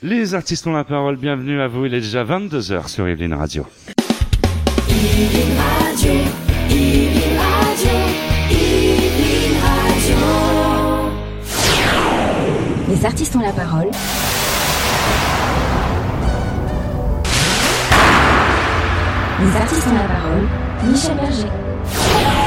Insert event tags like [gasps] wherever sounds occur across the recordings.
Les artistes ont la parole, bienvenue à vous, il est déjà 22h sur Evelyn Radio. Radio, Radio, Evelyn Radio. Les artistes ont la parole. Les artistes ont la parole. Michel Berger.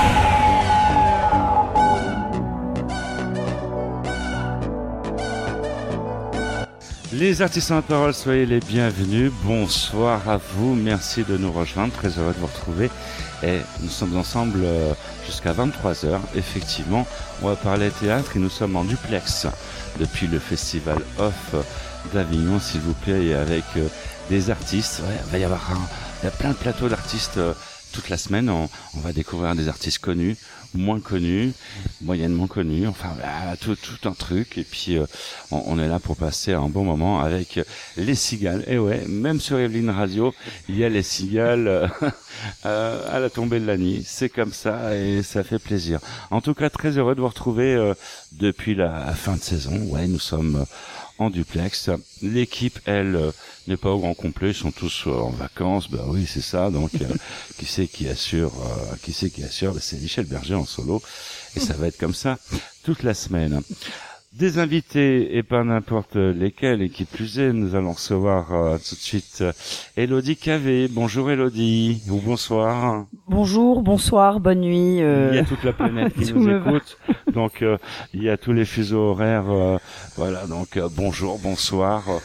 Les artistes la parole, soyez les bienvenus. Bonsoir à vous, merci de nous rejoindre, très heureux de vous retrouver. Et nous sommes ensemble euh, jusqu'à 23h. Effectivement, on va parler théâtre et nous sommes en duplex depuis le festival Off d'Avignon, s'il vous plaît, avec euh, des artistes. Ouais, il va y avoir un- a plein de plateaux d'artistes euh, toute la semaine. On va découvrir des artistes connus, moins connus, moyennement connus, enfin voilà, tout, tout un truc. Et puis euh, on, on est là pour passer un bon moment avec les cigales. Et ouais, même sur Evelyn Radio, il y a les cigales euh, [laughs] euh, à la tombée de la nuit. C'est comme ça et ça fait plaisir. En tout cas, très heureux de vous retrouver euh, depuis la fin de saison. Ouais, nous sommes euh, en duplex. L'équipe, elle, euh, n'est pas au grand complet. Ils sont tous euh, en vacances. Ben oui, c'est ça. Donc, euh, [laughs] qui c'est qui assure euh, Qui c'est qui assure? Ben, C'est Michel Berger en solo. Et ça va être comme ça toute la semaine. Des invités et pas n'importe lesquels et qui plus est, nous allons recevoir euh, tout de suite euh, Elodie Cavé. Bonjour Elodie ou bonsoir. Bonjour, bonsoir, bonne nuit. euh, Il y a toute la planète qui [laughs] nous écoute. Donc euh, il y a tous les fuseaux horaires. euh, voilà, donc euh, bonjour, bonsoir. euh,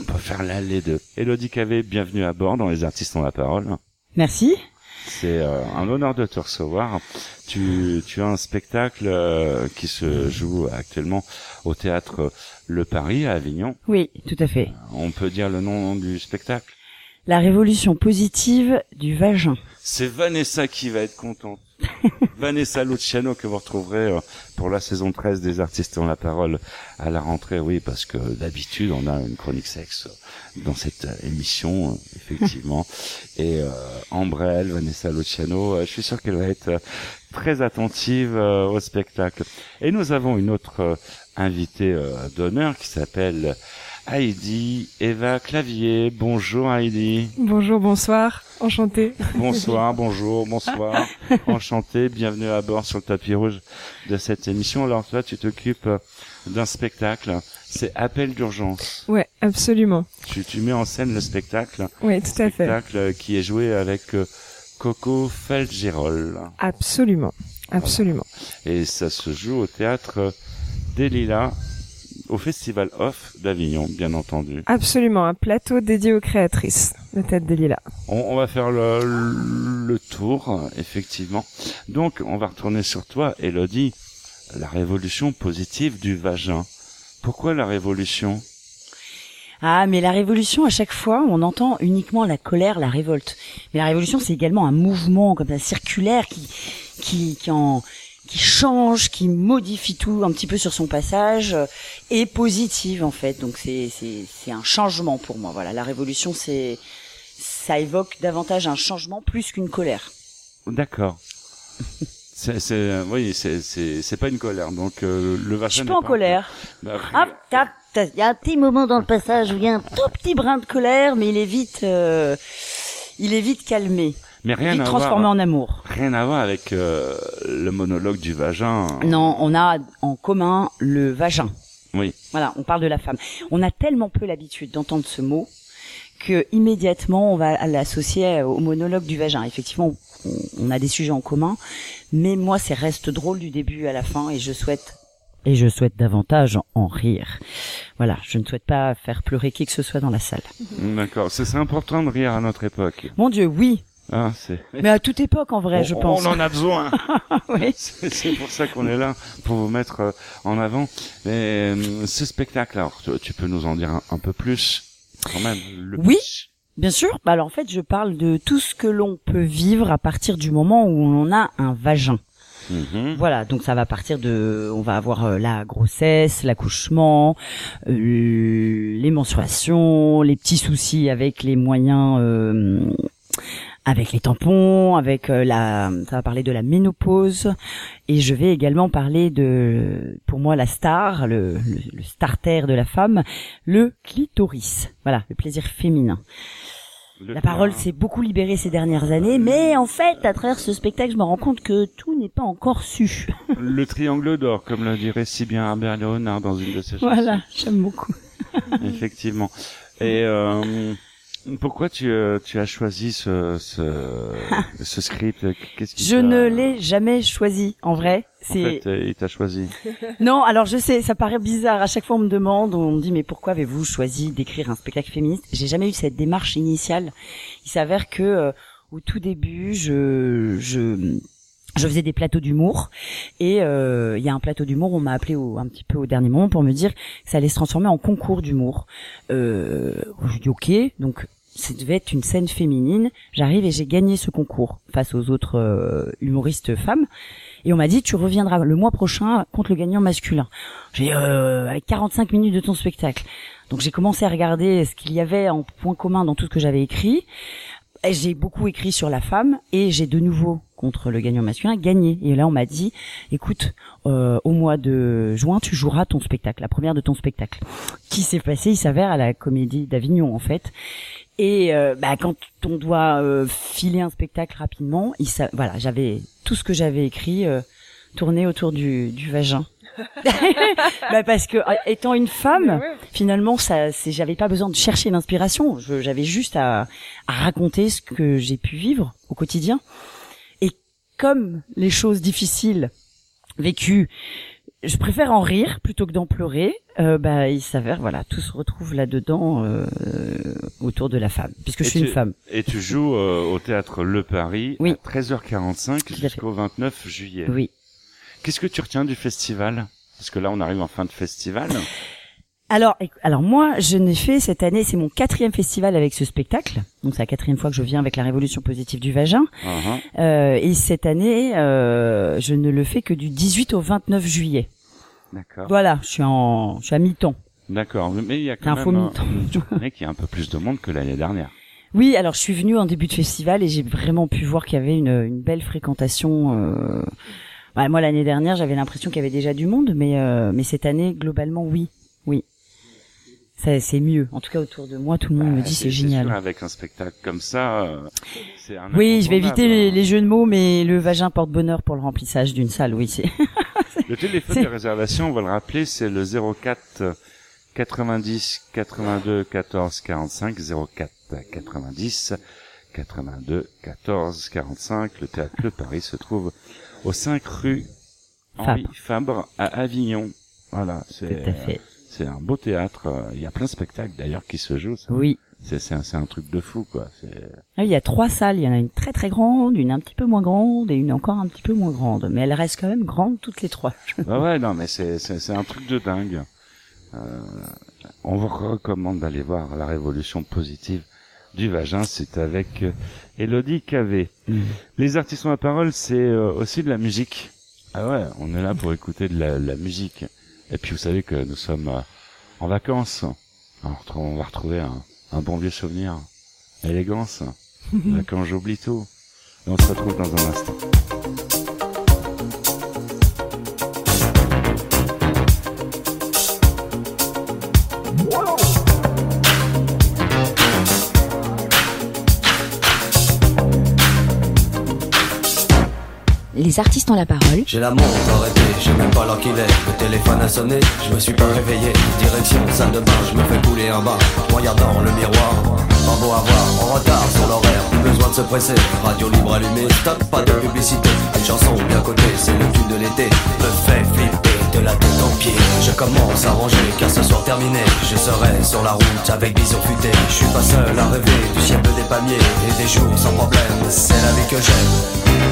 On peut faire l'un les deux. Elodie Cavé, bienvenue à bord dans Les Artistes ont la parole. Merci. C'est euh, un honneur de te recevoir. Tu, tu as un spectacle euh, qui se joue actuellement au théâtre euh, Le Paris à Avignon. Oui, tout à fait. On peut dire le nom du spectacle? La révolution positive du vagin. C'est Vanessa qui va être contente. [laughs] Vanessa Luciano que vous retrouverez euh, pour la saison 13 des artistes ont la parole à la rentrée. Oui, parce que d'habitude on a une chronique sexe euh, dans cette euh, émission, euh, effectivement. [laughs] Et euh, Ambrelle, Vanessa Luciano, euh, je suis sûr qu'elle va être euh, très attentive euh, au spectacle. Et nous avons une autre euh, invitée euh, d'honneur qui s'appelle Heidi Eva Clavier. Bonjour Heidi. Bonjour, bonsoir, enchanté. Bonsoir, [laughs] bonjour, bonsoir. [laughs] Enchanté, bienvenue à bord sur le tapis rouge de cette émission. Alors toi, tu t'occupes d'un spectacle. C'est Appel d'urgence. Ouais, absolument. Tu, tu mets en scène le spectacle. Ouais, tout à fait. spectacle euh, qui est joué avec euh, Coco Feldgirol. Absolument, absolument. Et ça se joue au théâtre euh, des Lilas, au Festival Off d'Avignon, bien entendu. Absolument, un plateau dédié aux créatrices, la tête des lilas. On, on va faire le, le tour, effectivement. Donc, on va retourner sur toi, Elodie. La révolution positive du vagin. Pourquoi la révolution? Ah, mais la révolution, à chaque fois, on entend uniquement la colère, la révolte. Mais la révolution, c'est également un mouvement comme ça circulaire qui, qui, qui en, qui change, qui modifie tout un petit peu sur son passage euh, et positive en fait. Donc c'est, c'est, c'est un changement pour moi. Voilà, la révolution, c'est, ça évoque davantage un changement plus qu'une colère. D'accord. [laughs] C'est, c'est, oui, c'est, c'est, c'est pas une colère. Donc, euh, le Je vagin. suis pas en colère. Bah, Ah, tac, tac, il y a un petit moment dans le passage où il y a un tout petit brin de colère, mais il est vite, euh, il est vite calmé, mais rien vite à transformé voir. en amour. Rien à voir avec euh, le monologue du vagin. Non, on a en commun le vagin. Oui. Voilà, on parle de la femme. On a tellement peu l'habitude d'entendre ce mot que immédiatement on va l'associer au monologue du vagin. Effectivement, on, on a des sujets en commun, mais moi, c'est reste drôle du début à la fin et je souhaite et je souhaite davantage en rire. Voilà, je ne souhaite pas faire pleurer qui que ce soit dans la salle. D'accord. C'est, important de rire à notre époque. Mon Dieu, oui, Ah, c'est. mais à toute époque en vrai, je pense. on en a besoin. [laughs] Oui. C'est pour ça qu'on est là, pour vous mettre euh, en avant. Mais euh, ce spectacle, alors, tu, peux nous en dire un, un peu plus, quand même. Le Oui. Bien sûr. Bah alors en fait, je parle de tout ce que l'on peut vivre à partir du moment où on a un vagin. Mhm. Voilà, donc ça va partir de, on va avoir euh, la grossesse, l'accouchement, euh, les menstruations, les petits soucis avec les moyens, euh, avec les tampons, avec euh, la, ça va parler de la ménopause, et je vais également parler de, pour moi la star, le, le, le starter de la femme, le clitoris. Voilà, le plaisir féminin. Le La parole s'est beaucoup libérée ces dernières années, mais en fait, à travers ce spectacle, je me rends compte que tout n'est pas encore su. Le triangle d'or, comme le dirait si bien Herbert Léonard dans une de ses chansons. voilà, j'aime beaucoup. Effectivement. Et euh, pourquoi tu, euh, tu as choisi ce, ce, [laughs] ce script Qu'est-ce qui Je ne l'ai jamais choisi, en vrai. En C'est fait, euh, il t'a choisi. [laughs] non, alors je sais, ça paraît bizarre. À chaque fois, on me demande, on me dit, mais pourquoi avez-vous choisi d'écrire un spectacle féministe? J'ai jamais eu cette démarche initiale. Il s'avère que euh, au tout début, je je je faisais des plateaux d'humour et euh, il y a un plateau d'humour, on m'a appelé au, un petit peu au dernier moment pour me dire que ça allait se transformer en concours d'humour. Euh, je dis ok, donc ça devait être une scène féminine. J'arrive et j'ai gagné ce concours face aux autres euh, humoristes femmes. Et on m'a dit tu reviendras le mois prochain contre le gagnant masculin. J'ai euh, avec 45 minutes de ton spectacle. Donc j'ai commencé à regarder ce qu'il y avait en point commun dans tout ce que j'avais écrit. J'ai beaucoup écrit sur la femme et j'ai de nouveau contre le gagnant masculin gagné. Et là on m'a dit écoute euh, au mois de juin tu joueras ton spectacle, la première de ton spectacle. Qui s'est passé? Il s'avère à la Comédie d'Avignon en fait. Et euh, bah, quand on doit euh, filer un spectacle rapidement, voilà, j'avais tout ce que j'avais écrit euh, tourné autour du vagin. [laughs] bah, parce que euh, étant une femme, finalement, ça, c'est, j'avais pas besoin de chercher l'inspiration. Je- J'avais juste à, à raconter ce que j'ai pu vivre au quotidien. Et comme les choses difficiles vécues, je préfère en rire plutôt que d'en pleurer. Euh, bah, il s'avère, voilà, tout se retrouve là-dedans euh, autour de la femme, puisque Et je suis tu- une femme. Et tu joues euh, au théâtre Le Paris Oui. à 13h45 Tout à fait. jusqu'au 29 juillet. Oui. Qu'est-ce que tu retiens du festival? Parce que là, on arrive en fin de festival. Alors, alors moi, je n'ai fait cette année, c'est mon quatrième festival avec ce spectacle. Donc c'est la quatrième fois que je viens avec la révolution positive du vagin. Uh-huh. Euh, et cette année, euh, je ne le fais que du 18 au 29 juillet. D'accord. Voilà, je suis en, je suis à mi-temps. D'accord. Mais il y a un quand faux même, mi-temps. je connais qu'il y a un peu plus de monde que l'année dernière. Oui, alors je suis venue en début de festival et j'ai vraiment pu voir qu'il y avait une, une belle fréquentation. Euh... ouais, moi l'année dernière, j'avais l'impression qu'il y avait déjà du monde, mais euh, mais cette année, globalement, oui, oui. Ça, c'est mieux. En tout cas, autour de moi, tout le monde me Bah, dit c'est sûr, génial. avec un spectacle comme ça, euh, c'est un Oui, je vais éviter les, incontournable. les jeux de mots, mais le vagin porte bonheur pour le remplissage d'une salle, oui, c'est. [laughs] Le téléphone de réservation, on va le rappeler, c'est le 04 90 82 14 45 04 90 82 14 45. Le théâtre Le Paris se trouve au 5 rue Henri Fabre à Avignon. Voilà, c'est fait. c'est un beau théâtre. euh, Il y a plein de spectacles d'ailleurs qui se jouent. ça. Oui. C'est un, un truc de fou quoi. Ah, Il y a trois salles. Il y en a une très très grande, une un petit peu moins grande et une encore un petit peu moins grande. Mais elles restent quand même grandes toutes les trois. [laughs] Ouais, ouais, non, mais c'est, c'est, un truc de dingue. Euh, on vous recommande d'aller voir la révolution positive du vagin. C'est avec euh, Elodie Cavé. Les artistes ont la parole, c'est euh, aussi de la musique. Ah ouais, on est là pour écouter de la, la musique. Et puis vous savez que nous sommes euh, en vacances. Alors, on va retrouver un, un bon vieux souvenir. Élégance. [laughs] Quand j'oublie tout. Et on se retrouve dans un instant. Les artistes ont la parole. J'ai la montre arrêtée, je sais même pas l'heure qu'il est. Le téléphone a sonné, je me suis pas réveillé. Direction salle de bain, je me fais couler un bain. Regardant le miroir, pas beau à voir, en retard sur l'horaire. Plus besoin de se presser, radio libre allumée, stop, pas de publicité. Une chanson bien cotée, c'est le tube de l'été. Me fait flipper de la tête aux pieds. Je commence à ranger, car ce soir terminé, je serai sur la route avec vision futée. Je suis pas seul à rêver du ciel des palmiers et des jours sans problème. C'est la vie que j'aime.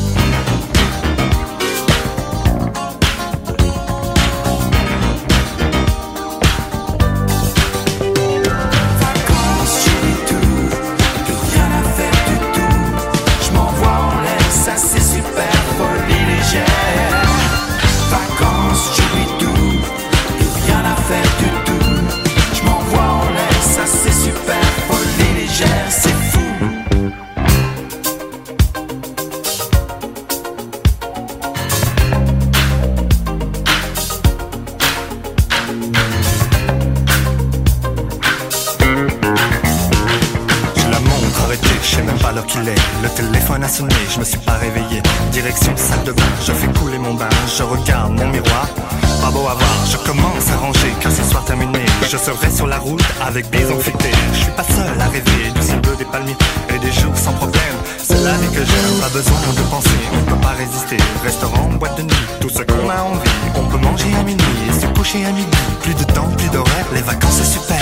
Qu'il est. Le téléphone a sonné, je me suis pas réveillé. Direction salle de bain, je fais couler mon bain, je regarde mon miroir. Pas beau à voir, je commence à ranger, car ce soir terminé, je serai sur la route avec bison fêté. Je suis pas seul à rêver du ciel bleu des palmiers et des jours sans problème. C'est la vie que j'aime, pas besoin de penser, on peut pas résister. Restaurant, boîte de nuit, tout ce qu'on a envie. On peut manger à minuit et se coucher à midi. Plus de temps, plus d'horaire, les vacances c'est super.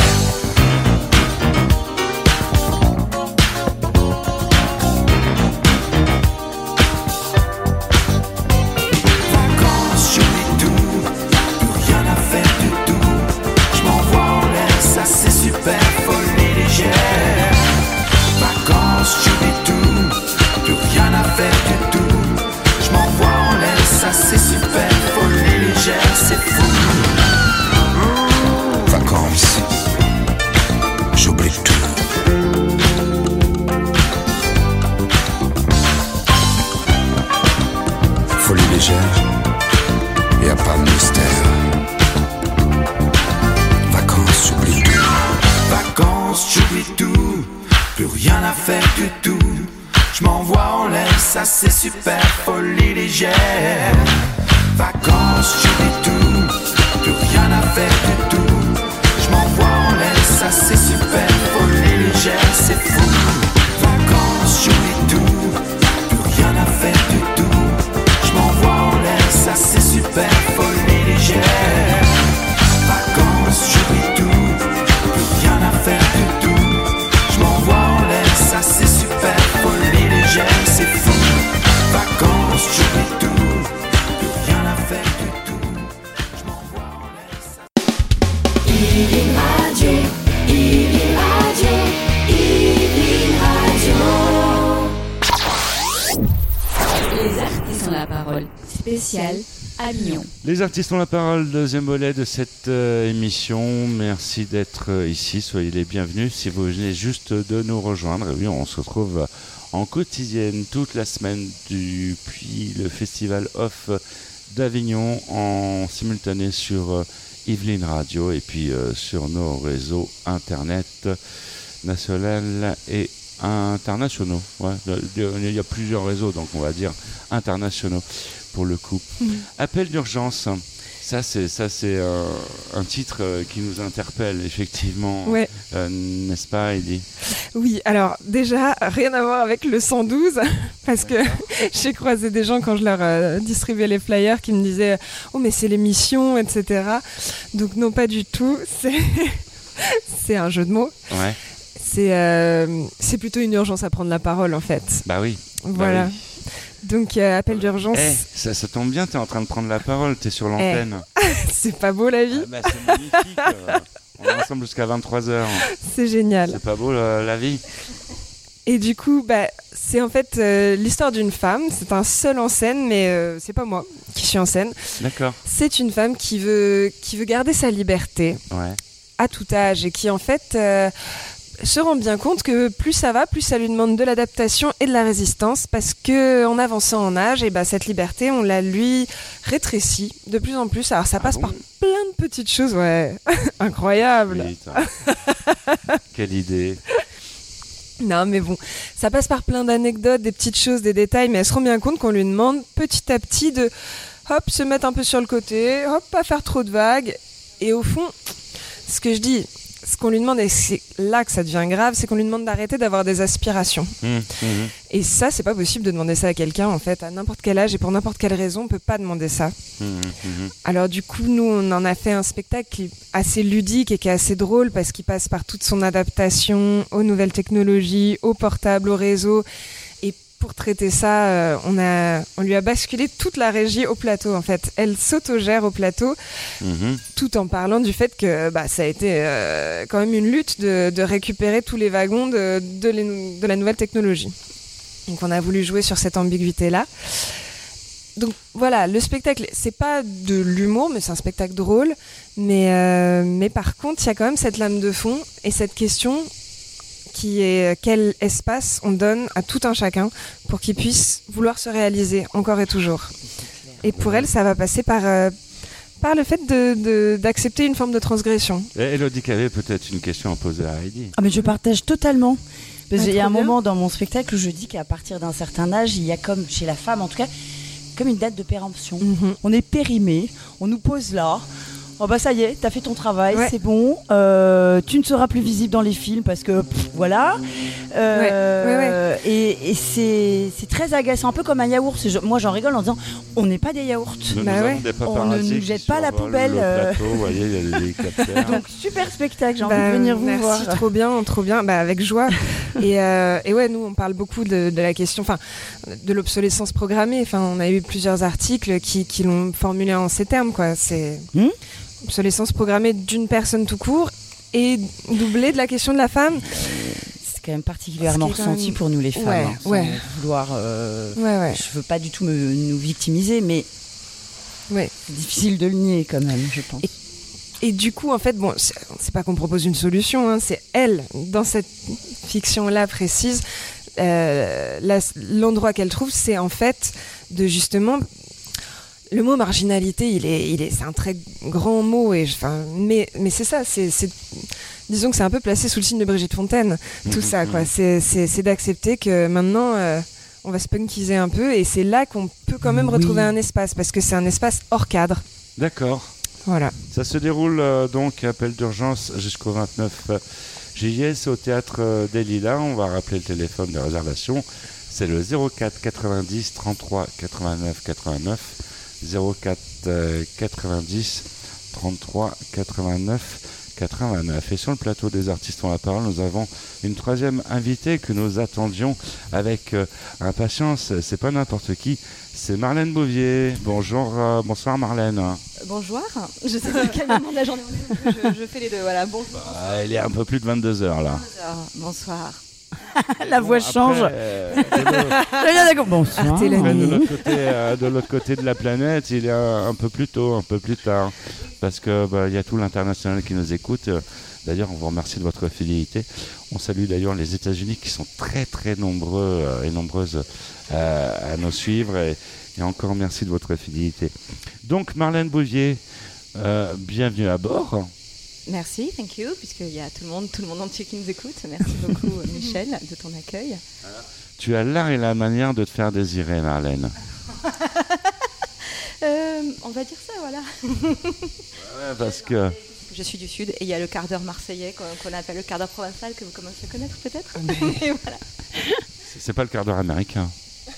Les artistes ont la parole, deuxième volet de cette euh, émission. Merci d'être euh, ici, soyez les bienvenus. Si vous venez juste de nous rejoindre, eh oui, on se retrouve en quotidienne toute la semaine depuis le festival Off d'Avignon en simultané sur euh, Yveline Radio et puis euh, sur nos réseaux internet nationaux et internationaux. Il y a plusieurs réseaux, donc on va dire internationaux pour le coup. Appel d'urgence. Ça, c'est ça, c'est euh, un titre euh, qui nous interpelle effectivement, Ouais. Euh, n'est-ce pas, Eddie Oui, alors déjà, rien à voir avec le 112, [laughs] parce que [laughs] j'ai croisé des gens quand je leur distribuais les flyers qui me disaient Oh, mais c'est l'émission, etc. Donc, non, pas du tout. [laughs] C'est. C'est un jeu de mots. Ouais. C'est c'est plutôt une urgence à prendre la parole, en fait. Bah oui. Bah Voilà. oui. Donc, euh, appel d'urgence, Eh, ça, ça tombe bien, t'es en train de prendre la parole, t'es sur l'antenne. [laughs] c'est pas beau la vie, Ah bah, c'est magnifique. euh, on est ensemble jusqu'à 23h. c'est génial. C'est pas beau la, la vie Et du coup, bah, c'est en fait euh, l'histoire d'une femme. C'est un seul en scène, mais euh, c'est pas moi qui suis en scène. D'accord. C'est une femme qui veut, qui veut garder sa liberté Ouais. à tout âge et qui en fait euh, se rend bien compte que plus ça va, plus ça lui demande de l'adaptation et de la résistance parce que en avançant en âge, et bah, cette liberté, on la lui rétrécit de plus en plus. Alors ça Ah passe bon par plein de petites choses, ouais, [laughs] incroyable. Putain. [laughs] Quelle idée. Non, mais bon, ça passe par plein d'anecdotes, des petites choses, des détails, mais elle se rend bien compte qu'on lui demande petit à petit de hop, se mettre un peu sur le côté, hop, pas faire trop de vagues. Et au fond, ce que je dis, ce qu'on lui demande, et c'est là que ça devient grave, c'est qu'on lui demande d'arrêter d'avoir des aspirations. Hum, hum. Et ça, c'est pas possible de demander ça à quelqu'un, en fait, à n'importe quel âge et pour n'importe quelle raison, on peut pas demander ça. Hum. Alors du coup, nous, on en a fait un spectacle qui est assez ludique et qui est assez drôle parce qu'il passe par toute son adaptation aux nouvelles technologies, au portable, au réseau. Pour traiter ça, euh, on, a, on lui a basculé toute la régie au plateau, en fait. Elle s'autogère au plateau Mhm. tout en parlant du fait que bah, ça a été euh, quand même une lutte de, de récupérer tous les wagons de, de, les- de la nouvelle technologie. Donc on a voulu jouer sur cette ambiguïté-là. Donc voilà, le spectacle, c'est pas de l'humour, mais c'est un spectacle drôle. Mais, euh, mais par contre, il y a quand même cette lame de fond et cette question qui est euh, quel espace on donne à tout un chacun pour qu'il puisse vouloir se réaliser encore et toujours. Et pour elle, ça va passer par, euh, par le fait de- de- d'accepter une forme de transgression. Et Elodie Cavé, peut-être une question à poser à Heidi. Ah mais je partage totalement. Parce Ah, qu'il y a un bien. moment dans mon spectacle où je dis qu'à partir d'un certain âge, il y a comme chez la femme en tout cas, comme une date de péremption. Mhm. On est périmé, on nous pose là. Oh bah ça y est, t'as fait ton travail, Ouais. c'est bon. Euh, tu ne seras plus visible dans les films parce que pff, voilà. Euh, Et, et c'est c'est très agaçant, un peu comme un yaourt. Je- moi j'en rigole en disant, on n'est pas des yaourts. Bah On ne nous jette pas la poubelle, Le euh. plateau, vous voyez, il y a des hélicoptères. [laughs] Donc super spectacle, j'ai Bah, envie de venir vous merci, voir. trop bien, trop bien, bah, avec joie. [laughs] et, euh, et ouais, nous, on parle beaucoup de, de la question, enfin, de l'obsolescence programmée. Enfin, on a eu plusieurs articles qui, qui l'ont formulé en ces termes, quoi. C'est Hmm? Obsolescence programmée d'une personne tout court et doublée de la question de la femme. C'est quand même particulièrement quand ressenti même- pour nous les femmes. Ouais, hein, sans ouais. vouloir. euh, Ouais. Je veux pas du tout me, nous victimiser, mais c'est difficile de le nier quand même, je pense. Et du coup, en fait, bon, c'est pas qu'on propose une solution, hein, c'est elle, dans cette fiction-là précise, euh, l'endroit qu'elle trouve, c'est en fait de justement. Le mot marginalité, il est, il est, c'est un très grand mot, et, enfin, mais, mais c'est ça, c'est, disons que c'est un peu placé sous le signe de Brigitte Fontaine, tout Mhm, ça, quoi. mhm. C'est, c'est, c'est d'accepter que maintenant, euh, on va se punkiser un peu, et c'est là qu'on peut quand même Oui. retrouver un espace, parce que c'est un espace hors cadre. D'accord. Voilà. Ça se déroule euh, donc appel d'urgence jusqu'au 29 juillet. C'est au théâtre euh, des Lilas. On va rappeler le téléphone de réservation. C'est le 04 90 33 89 89. 04 euh, 90 33 89 89. Et sur le plateau des artistes ont la parole, nous avons une troisième invitée que nous attendions avec euh, impatience. C'est pas n'importe qui, c'est Marlène Bouvier. Bonjour, euh, bonsoir Marlène. Bonjour, je sais pas quel moment de la journée on est, je, je fais les deux, voilà, bonsoir. Ah, il est un peu plus de 22 heures là. Bonsoir. La voix change. euh, de [laughs] d'accord. Bonsoir. De l'autre côté, euh, de l'autre côté de la planète, il est un, un peu plus tôt, un peu plus tard, parce que bah, il y a tout l'international qui nous écoute. Euh, D'ailleurs, on vous remercie de votre fidélité. On salue d'ailleurs les États-Unis qui sont très très nombreux euh, et nombreuses euh, à nous suivre. Et, et encore merci de votre fidélité. Donc, Marlène Bouvier, euh, bienvenue à bord. Merci, thank you, puisqu'il y a tout le monde, tout le monde entier qui nous écoute. Merci [laughs] beaucoup Michel de ton accueil. Tu as l'art et la manière de te faire désirer, Marlène. [laughs] Euh, on va dire ça, voilà. Ouais, parce que Je suis du Sud et il y a le quart d'heure marseillais qu'on appelle le quart d'heure provençal que vous commencez à connaître peut-être. [laughs] Et voilà. c'est pas le quart d'heure américain.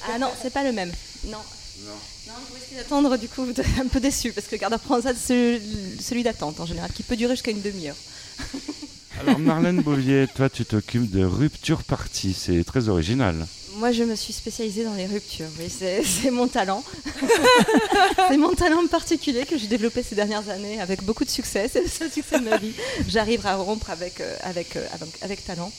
Ah non, c'est pas le même. Non. Non, vous risquez d'attendre du coup, vous êtes un peu déçu parce que le d'heure provençal, c'est celui d'attente en général, qui peut durer jusqu'à une demi-heure. [laughs] Alors Marlène Bouvier, toi tu t'occupes de rupture partie, c'est très original. Moi, je me suis spécialisée dans les ruptures. Oui, c'est mon talent. [laughs] c'est mon talent particulier que j'ai développé ces dernières années avec beaucoup de succès. C'est le seul succès de ma vie. J'arrive à rompre avec, euh, avec, euh, avec, avec talent.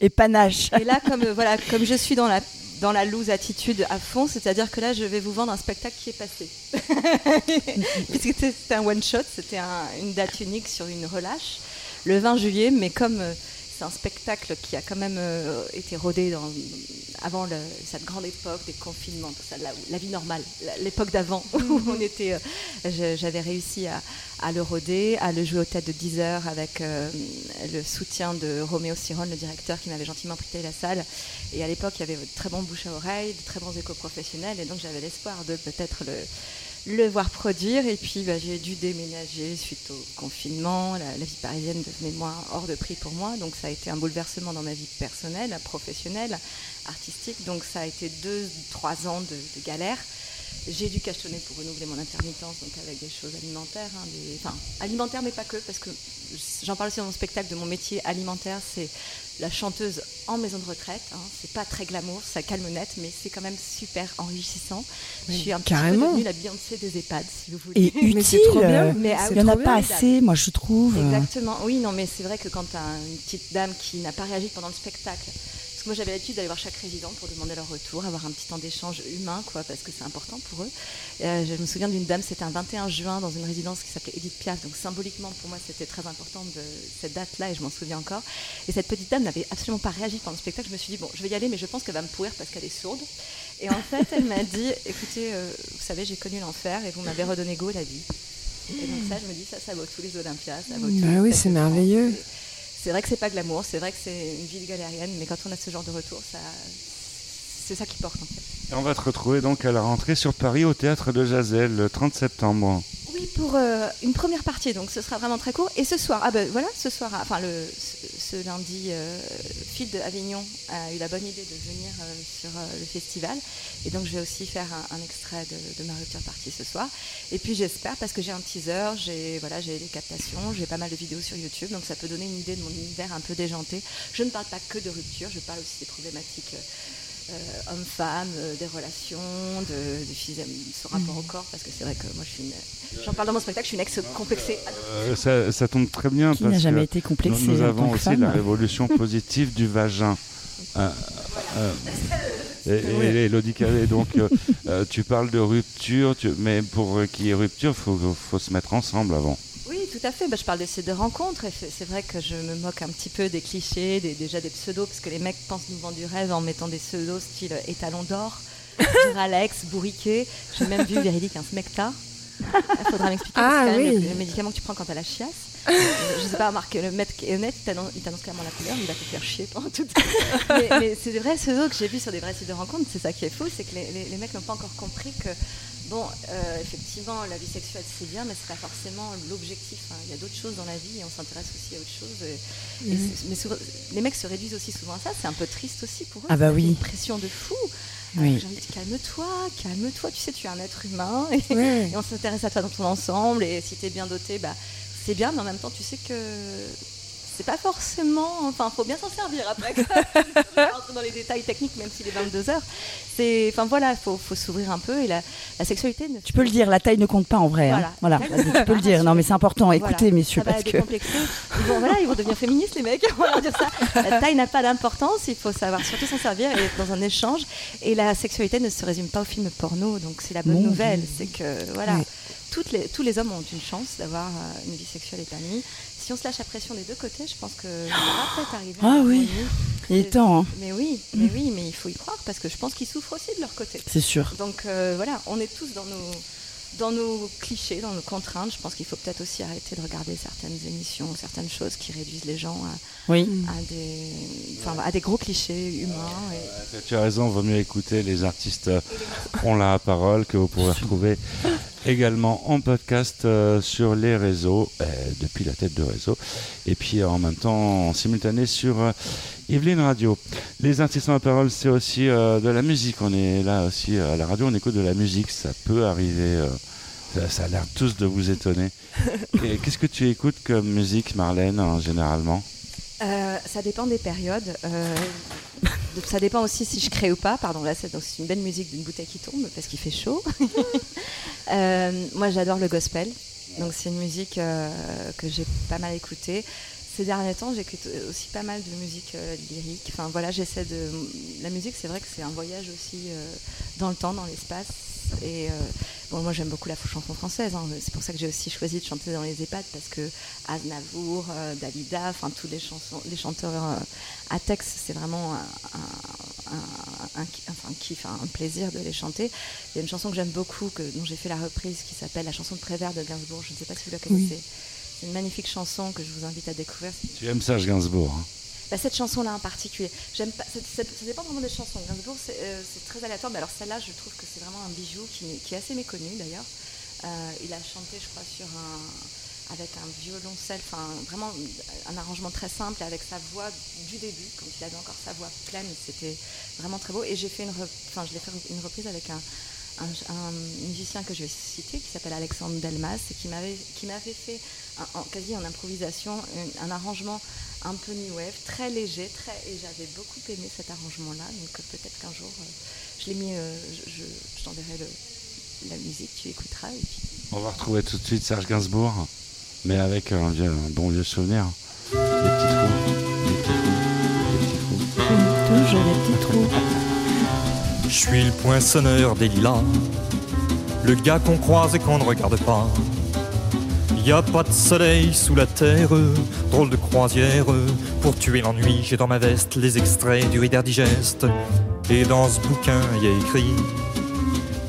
Et panache. Et là, comme, euh, voilà, comme je suis dans la, dans la loose attitude à fond, c'est-à-dire que là, je vais vous vendre un spectacle qui est passé. [laughs] Puisque c'était un one-shot, c'était un- une date unique sur une relâche, le 20 juillet, mais comme euh, c'est un spectacle qui a quand même euh, été rodé dans, avant le- cette grande époque des confinements, tout ça, la, la vie normale, l'époque d'avant [laughs] où on était. euh, J'avais réussi à, à le roder, à le jouer au tête de 10 heures avec euh, le soutien de Roméo Siron, le directeur qui m'avait gentiment prêté la salle. Et à l'époque, il y avait de très bons bouche à oreille, de très bons échos professionnels, et donc j'avais l'espoir de peut-être le le voir produire et puis bah, j'ai dû déménager suite au confinement. La, vie parisienne devenait moins hors de prix pour moi, donc ça a été un bouleversement dans ma vie personnelle, professionnelle, artistique. Donc ça a été deux, trois ans de galère. J'ai dû cachetonner pour renouveler mon intermittence, donc avec des choses alimentaires, hein, des- enfin alimentaires mais pas que, parce que j'en parle aussi dans mon spectacle de mon métier alimentaire, c'est la chanteuse en maison de retraite. Hein. C'est pas très glamour, ça calme net, mais c'est quand même super enrichissant. Je Mais suis un carrément. petit peu devenue la Beyoncé des EHPAD, si vous voulez. Et [laughs] Mais utile. trop bien. Mais ah Il n'y en a pas assez, moi je trouve. Exactement, oui, non, mais c'est vrai que quand tu as une petite dame qui n'a pas réagi pendant le spectacle, moi j'avais l'habitude d'aller voir chaque résident pour demander leur retour, avoir un petit temps d'échange humain, quoi, parce que c'est important pour eux. Euh, je me souviens d'une dame, c'était un 21 juin dans une résidence qui s'appelait Edith Piaf, donc symboliquement pour moi c'était très important de cette date-là et je m'en souviens encore. Et cette petite dame n'avait absolument pas réagi pendant le spectacle. Je me suis dit, bon, je vais y aller, mais je pense qu'elle va me pourrir parce qu'elle est sourde. Et en fait, elle m'a dit, écoutez, euh, vous savez, j'ai connu l'enfer et vous m'avez redonné go la vie. Et donc ça, je me dis, ça, ça vaut tous les Olympias, ça vaut tous Bah les oui, c'est merveilleux. C'est vrai que c'est pas glamour, c'est vrai que c'est une vie galérienne, mais quand on a ce genre de retour, c'est ça qui porte en fait. Et on va te retrouver donc à la rentrée sur Paris au théâtre de Jazel le 30 septembre. Pour euh, une première partie, donc ce sera vraiment très court. Et ce soir, ah ben voilà, ce soir, enfin le, ce, lundi, euh, Phil de Avignon a eu la bonne idée de venir euh, sur le festival. Et donc je vais aussi faire un, extrait de, de ma rupture partie ce soir. Et puis j'espère, parce que j'ai un teaser, j'ai voilà, j'ai des captations, j'ai pas mal de vidéos sur YouTube, donc ça peut donner une idée de mon univers un peu déjanté. Je ne parle pas que de rupture, je parle aussi des problématiques. Euh, hommes-femmes, euh, des relations, de, de ce rapport au corps, parce que c'est vrai que moi je suis une, j'en parle dans mon spectacle, je suis une ex complexée. Euh, ça, ça tombe très bien Qui parce n'a jamais que été complexé nous, avons aussi femme la révolution positive du vagin. Euh, euh, et, et Elodie Calais, donc tu parles de rupture, tu- mais pour euh, qu'il y ait rupture, il faut, faut se mettre ensemble avant. Tout à fait. Bah, je parle des sites de rencontres et c'est vrai que je me moque un petit peu des clichés, des, déjà des pseudos, parce que les mecs pensent nous vendre du rêve en mettant des pseudos style étalon d'or, [laughs] Alex, bourriquet. J'ai même vu véridique un smecta. Il faudra m'expliquer. Ah, c'est quand même oui. le, le médicament que tu prends quand t'as la chiasse. Euh, je sais pas, Marc, le maître qui est honnête, il t'annonce clairement la couleur, il va te faire chier pendant toute. mais mais c'est des vrais pseudos que j'ai vus sur des vrais sites de rencontres. C'est ça qui est fou, c'est que les, les- les mecs n'ont pas encore compris que, bon, euh, effectivement, la vie sexuelle c'est bien, mais c'est pas forcément l'objectif. hein. Il y a d'autres choses dans la vie et on s'intéresse aussi à autre chose. Et- et c'est- mais souvent- les mecs se réduisent aussi souvent à ça. C'est un peu triste aussi pour eux. Ah bah oui. Une pression de fou. Oui. J'ai envie de dire, calme-toi, calme-toi. Tu sais, tu es un être humain [laughs] et, Ouais. et on s'intéresse à toi dans ton ensemble. Et si tu es bien doté, bah, c'est bien, mais en même temps, tu sais que c'est pas forcément. Enfin, faut bien s'en servir après. Je vais [laughs] pas rentrer dans les détails techniques, même s'il est 22 heures. C'est, enfin voilà, faut, faut s'ouvrir un peu et la, la sexualité. Ne Tu peux le dire, la taille ne compte pas en vrai. hein. Voilà. Vas-y, [laughs] tu peux le dire. Non, mais c'est important. Écoutez, Voilà. messieurs, Ça parce que. Ils vont, voilà, ils vont devenir féministes, les mecs. [laughs] On va leur dire ça. La taille n'a pas d'importance. Il faut savoir surtout s'en servir et être dans un échange. Et la sexualité ne se résume pas au film porno. Donc c'est la bonne Mon nouvelle. C'est que voilà, toutes les, tous les hommes ont une chance d'avoir euh, une vie sexuelle épanouie. Si on se lâche la pression des deux côtés, je pense que [gasps] ça va peut-être arriver. Ah oui. Il est temps, hein. Mais oui, mais oui, mais il faut y croire parce que je pense qu'ils souffrent aussi de leur côté. c'est sûr. Donc euh, voilà, on est tous dans nos, dans nos clichés, dans nos contraintes. Je pense qu'il faut peut-être aussi arrêter de regarder certaines émissions, certaines choses qui réduisent les gens à, Oui. à des, enfin, à des gros clichés humains. et- Tu as raison, vaut mieux écouter les artistes euh, ont la parole que vous pouvez retrouver également en podcast euh, sur les réseaux, euh, depuis la tête de réseau, et puis euh, en même temps en simultané sur euh, Yveline Radio. Les artistes ont la parole, c'est aussi euh, de la musique. On est là aussi euh, à la radio, on écoute de la musique, ça peut arriver. euh, ça, ça a l'air tous de vous étonner. [laughs] Et Qu'est-ce que tu écoutes comme musique, Marlène, hein, généralement? Euh, ça dépend des périodes. euh, ça dépend aussi si je crée ou pas. Pardon, là c'est une belle musique d'une bouteille qui tombe parce qu'il fait chaud. [laughs] Euh, moi j'adore le gospel. Donc c'est une musique que j'ai pas mal écoutée. Ces derniers temps, j'écoute aussi pas mal de musique euh, lyrique. Enfin voilà, j'essaie de. La musique, c'est vrai que c'est un voyage aussi euh, dans le temps, dans l'espace. Et euh, bon, moi j'aime beaucoup la chanson française. hein. C'est pour ça que j'ai aussi choisi de chanter dans les EHPAD parce que Aznavour, euh, Dalida, enfin tous les chansons, les chanteurs euh, à texte, c'est vraiment un, un- un- un kiff, un plaisir de les chanter. Il y a une chanson que j'aime beaucoup, que, dont j'ai fait la reprise, qui s'appelle la chanson de Prévert de Gainsbourg. Je ne sais pas si vous la connaissez. C'est une magnifique chanson que je vous invite à découvrir. Tu aimes Serge Gainsbourg hein? Bah, cette chanson-là en particulier, j'aime pas. Ça dépend vraiment des chansons. Gainsbourg, c'est euh, c'est très aléatoire, mais alors celle-là, je trouve que c'est vraiment un bijou qui, qui est assez méconnu d'ailleurs. Euh, il a chanté, je crois, sur un avec un violoncelle, enfin vraiment un arrangement très simple avec sa voix du début, quand il avait encore sa voix pleine, c'était vraiment très beau. Et j'ai fait une, re- enfin je l'ai fait une reprise avec un, un- un musicien que je vais citer qui s'appelle Alexandre Delmas et qui m'avait qui m'avait fait un- en- quasi en improvisation un, un arrangement un peu new wave, très léger, très et j'avais beaucoup aimé cet arrangement-là. Donc euh, peut-être qu'un jour euh, je l'ai mis, euh, je, je- je t'enverrai le- la musique, tu écouteras et puis On va retrouver tout de suite Serge Gainsbourg, mais avec un, vieux- un bon vieux souvenir. Des petits trous. Des petits trous. Des petits trous. Toujours des petits trous. Je suis le poinçonneur des lilas, le gars qu'on croise et qu'on ne regarde pas. Y a pas de soleil sous la terre, drôle de croisière. Pour tuer l'ennui, j'ai dans ma veste les extraits du Reader Digest. Et dans ce bouquin, y a écrit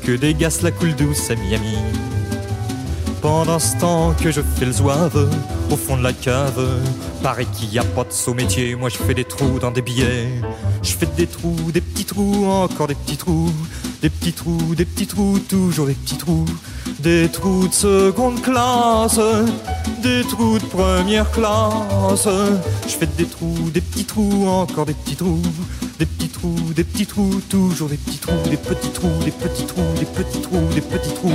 que gars la coule douce à Miami. Pendant ce temps que je fais le zouave au fond de la cave, paraît qu'il y a pas de saut métier. Moi je fais des trous dans des billets. Je fais des trous, des petits trous, encore des petits trous, des petits trous, des petits trous, toujours des petits trous, des trous de seconde classe, des trous de première classe. Je fais des trous, des petits trous, encore des petits trous, des petits trous, des petits trous, toujours des petits trous, des petits trous, des petits trous, des petits trous, des petits trous.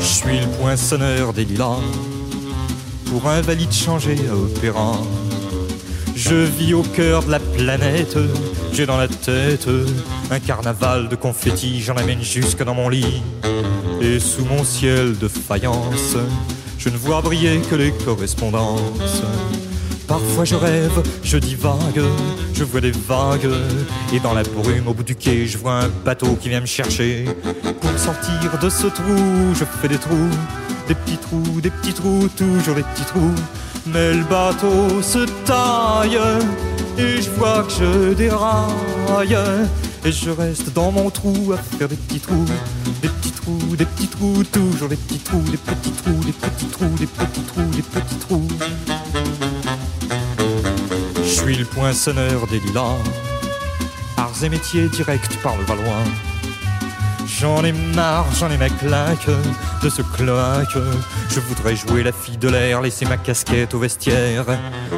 Je suis le poinçonneur des lilas, pour un valide changé à opéra. Je vis au cœur de la planète, j'ai dans la tête un carnaval de confettis, j'en amène jusque dans mon lit. Et sous mon ciel de faïence, je ne vois briller que les correspondances. Parfois je rêve, je divague, je vois des vagues, et dans la brume au bout du quai, je vois un bateau qui vient me chercher. Pour sortir de ce trou, je fais des trous, des petits trous, des petits trous, toujours des petits trous. Mais le bateau se taille, et je vois que je déraille, et je reste dans mon trou à faire des petits trous, des petits trous, des petits trous, toujours des petits trous, des petits trous, des petits trous, des petits trous, des petits trous. Je suis le poinçonneur des lilas, arts et métiers directs par le Valois. J'en ai marre, j'en ai ma claque de ce cloaque. Je voudrais jouer la fille de l'air, laisser ma casquette au vestiaire.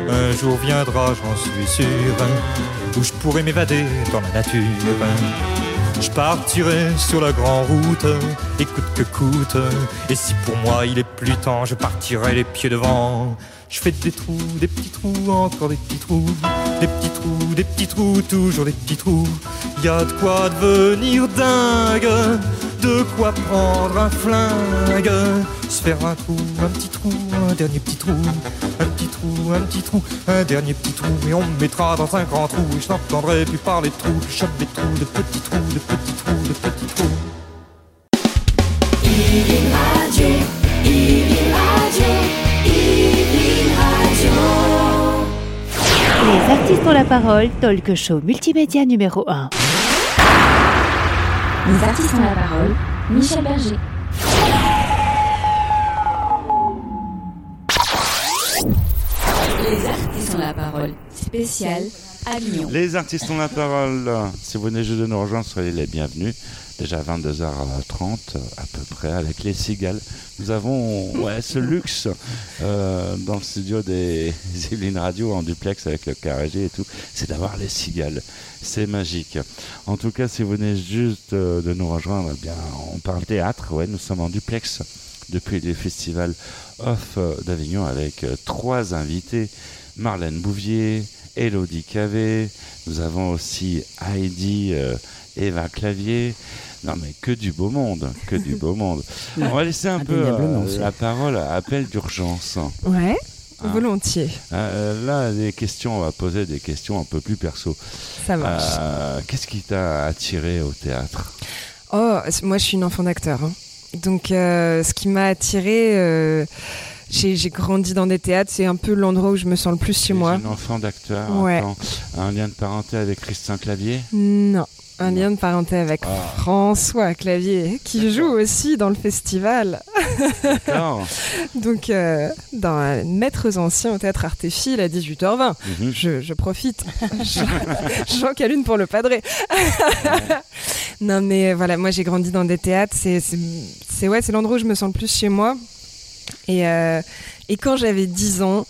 Un jour viendra, j'en suis sûr, où je pourrai m'évader dans la nature. Je partirai sur la grande route, et coûte que coûte. Et si pour moi il est plus temps, je partirai les pieds devant. Je fais des trous, des petits trous, encore des petits trous, des petits trous, des petits trous, toujours des petits trous. Y a de quoi devenir dingue, de quoi prendre un flingue, se faire un trou, un petit trou, un dernier petit trou, un petit trou, un petit trou, un dernier petit trou, et on me mettra dans un grand trou, et je n'entendrai plus parler de trous, je chope des trous, de petits trous, de petits trous, de petits trous. Irine Les artistes ont la parole, talk show multimédia numéro 1. Les artistes ont la parole. Michel Berger. Les artistes ont la parole. Spécial Les artistes ont la parole. Si vous venez juste de nous rejoindre, soyez les bienvenus. Déjà 22h30 à peu près avec les cigales. Nous avons ouais, ce luxe euh, dans le studio des [laughs] Yvelines Radio en duplex avec le carré et tout, c'est d'avoir les cigales. C'est magique. En tout cas, si vous venez juste euh, de nous rejoindre, eh bien, on parle théâtre. Ouais, nous sommes en duplex depuis le festival Off d'Avignon avec euh, trois invités. Marlène Bouvier, Elodie Cavé, nous avons aussi Heidi euh, Eva Clavier. Non mais que du beau monde, que du beau monde. [laughs] On va laisser un peu euh, la parole à Appel d'urgence. Ouais. Hein. Volontiers. Euh, là, des questions, on va poser des questions un peu plus perso. Ça marche. Euh, Qu'est-ce qui t'a attiré au théâtre? Oh, moi je suis une enfant d'acteur. hein. Donc euh, ce qui m'a attiré, j'ai grandi dans des théâtres, c'est un peu l'endroit où je me sens le plus chez moi. Un enfant d'acteur, Ouais. un lien de parenté avec Christian Clavier Non, un lien de parenté avec Ah. François Clavier, qui joue aussi dans le festival. [laughs] Donc, euh, dans euh, Maîtres anciens au théâtre Artéfil à 18h20. Mhm. je, je profite. [laughs] Jean, Jean [laughs] Calune pour le padré. non, mais euh, voilà, moi j'ai grandi dans des théâtres. C'est ouais, c'est l'endroit où je me sens le plus chez moi. Et, euh, et quand j'avais 10 ans,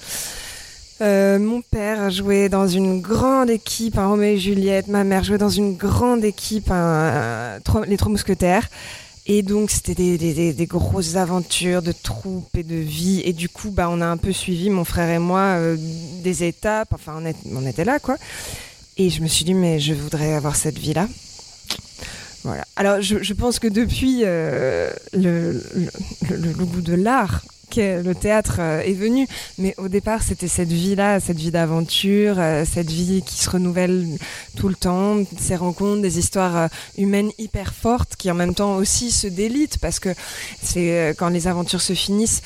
euh, mon père jouait dans une grande équipe, un Roméo et Juliette. Ma mère jouait dans une grande équipe, Trois- les Trois Mousquetaires. Et donc, c'était des, grosses aventures de troupes et de vie. Et du coup, bah, on a un peu suivi, mon frère et moi, euh, des étapes. Enfin, on était là, quoi. Et je me suis dit, mais je voudrais avoir cette vie-là. Alors, je, pense que depuis, euh, le, le- goût de l'art, le théâtre, euh, est venu. Mais au départ, c'était cette vie-là, cette vie d'aventure, euh, cette vie qui se renouvelle tout le temps, ces rencontres, des histoires humaines hyper fortes qui en même temps aussi se délitent parce que c'est quand les aventures se finissent.